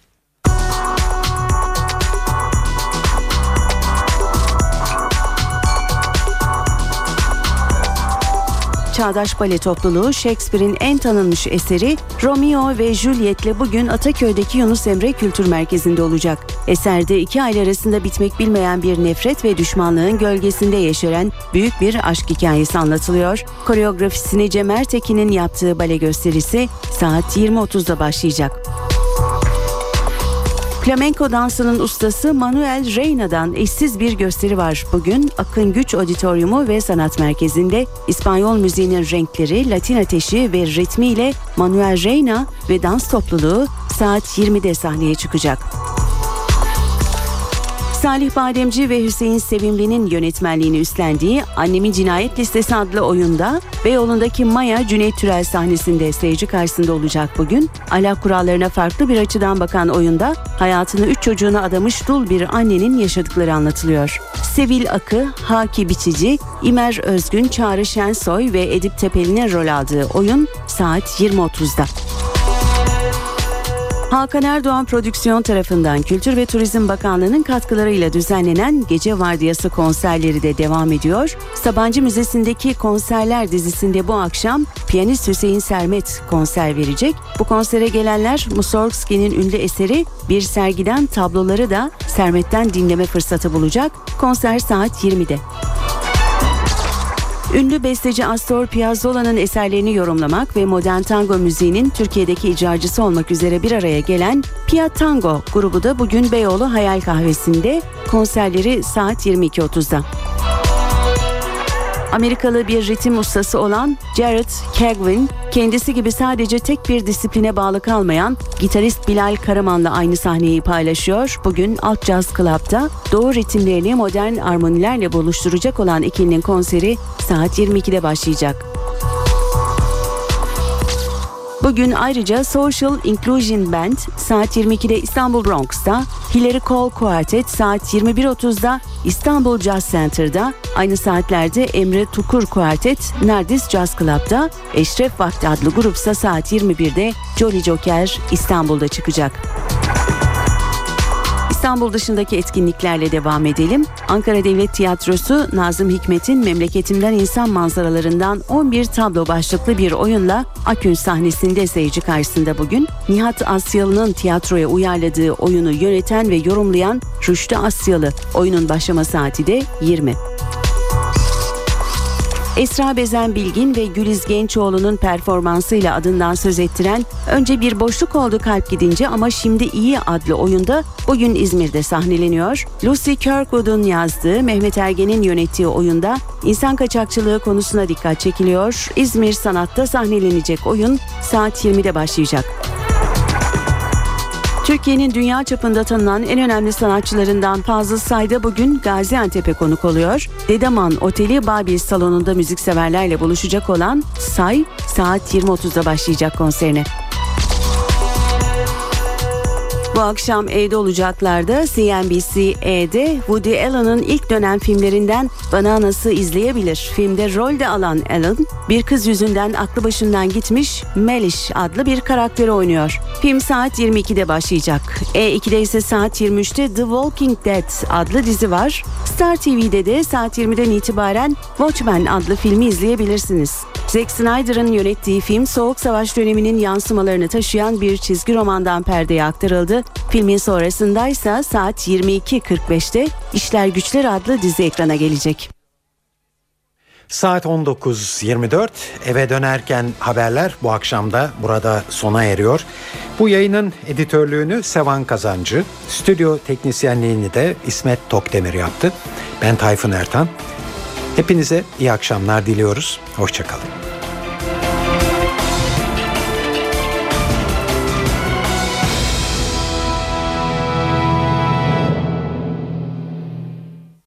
Y: Çağdaş Bale Topluluğu Shakespeare'in en tanınmış eseri Romeo ve Juliet'le bugün Ataköy'deki Yunus Emre Kültür Merkezi'nde olacak. Eserde iki aile arasında bitmek bilmeyen bir nefret ve düşmanlığın gölgesinde yeşeren büyük bir aşk hikayesi anlatılıyor. Koreografisini Cem Ertekin'in yaptığı bale gösterisi saat 20.30'da başlayacak. Flamenco dansının ustası Manuel Reyna'dan eşsiz bir gösteri var. Bugün Akın Güç Auditoriumu ve Sanat Merkezi'nde İspanyol müziğinin renkleri, Latin ateşi ve ritmiyle Manuel Reyna ve dans topluluğu saat 20'de sahneye çıkacak. Salih Bademci ve Hüseyin Sevimli'nin yönetmenliğini üstlendiği Annemin Cinayet Listesi adlı oyunda Beyoğlu'ndaki Maya Cüneyt Türel sahnesinde seyirci karşısında olacak bugün. Ahlak kurallarına farklı bir açıdan bakan oyunda hayatını üç çocuğuna adamış dul bir annenin yaşadıkları anlatılıyor. Sevil Akı, Haki Biçici, İmer Özgün, Çağrı Şensoy ve Edip Tepeli'nin rol aldığı oyun saat 20.30'da. Hakan Erdoğan Prodüksiyon tarafından Kültür ve Turizm Bakanlığı'nın katkılarıyla düzenlenen Gece Vardiyası konserleri de devam ediyor. Sabancı Müzesi'ndeki konserler dizisinde bu akşam piyanist Hüseyin Sermet konser verecek. Bu konsere gelenler Mussorgsky'nin ünlü eseri bir sergiden tabloları da Sermet'ten dinleme fırsatı bulacak. Konser saat 20'de. Ünlü besteci Astor Piazzolla'nın eserlerini yorumlamak ve modern tango müziğinin Türkiye'deki icracısı olmak üzere bir araya gelen Pia Tango grubu da bugün Beyoğlu Hayal Kahvesi'nde konserleri saat 22.30'da. Amerikalı bir ritim ustası olan Jared Kagwin, kendisi gibi sadece tek bir disipline bağlı kalmayan gitarist Bilal Karaman'la aynı sahneyi paylaşıyor. Bugün Alt Jazz Club'da doğu ritimlerini modern armonilerle buluşturacak olan ikilinin konseri saat 22'de başlayacak. Bugün ayrıca Social Inclusion Band saat 22'de İstanbul Bronx'ta, Hillary Cole Quartet saat 21.30'da İstanbul Jazz Center'da, aynı saatlerde Emre Tukur Quartet Nerdis Jazz Club'da, Eşref Vakti adlı grupsa saat 21'de Jolly Joker İstanbul'da çıkacak. İstanbul dışındaki etkinliklerle devam edelim. Ankara Devlet Tiyatrosu Nazım Hikmet'in Memleketimden İnsan Manzaralarından 11 tablo başlıklı bir oyunla Akün sahnesinde seyirci karşısında bugün Nihat Asyalı'nın tiyatroya uyarladığı oyunu yöneten ve yorumlayan Rüştü Asyalı. Oyunun başlama saati de 20. Esra Bezen Bilgin ve Güliz Gençoğlu'nun performansıyla adından söz ettiren Önce Bir Boşluk Oldu Kalp Gidince ama Şimdi İyi adlı oyunda bugün İzmir'de sahneleniyor. Lucy Kirkwood'un yazdığı Mehmet Ergen'in yönettiği oyunda insan kaçakçılığı konusuna dikkat çekiliyor. İzmir Sanat'ta sahnelenecek oyun saat 20'de başlayacak. Türkiye'nin dünya çapında tanınan en önemli sanatçılarından Fazıl Say da bugün Gaziantep'e konuk oluyor. Dedeman Oteli Babil Salonu'nda müzikseverlerle buluşacak olan Say saat 20.30'da başlayacak konserine. Bu akşam evde olacaklarda CNBC-E'de Woody Allen'ın ilk dönem filmlerinden Bananas'ı izleyebilir. Filmde rolde alan Allen, bir kız yüzünden aklı başından gitmiş Melish adlı bir karakteri oynuyor. Film saat 22'de başlayacak. E2'de ise saat 23'te The Walking Dead adlı dizi var. Star TV'de de saat 20'den itibaren Watchmen adlı filmi izleyebilirsiniz. Zack Snyder'ın yönettiği film Soğuk Savaş döneminin yansımalarını taşıyan bir çizgi romandan perdeye aktarıldı. Filmin sonrasında ise saat 22.45'te İşler Güçler adlı dizi ekrana gelecek.
B: Saat 19.24 eve dönerken haberler bu akşam da burada sona eriyor. Bu yayının editörlüğünü Sevan Kazancı, stüdyo teknisyenliğini de İsmet Tokdemir yaptı. Ben Tayfun Ertan. Hepinize iyi akşamlar diliyoruz. Hoşçakalın.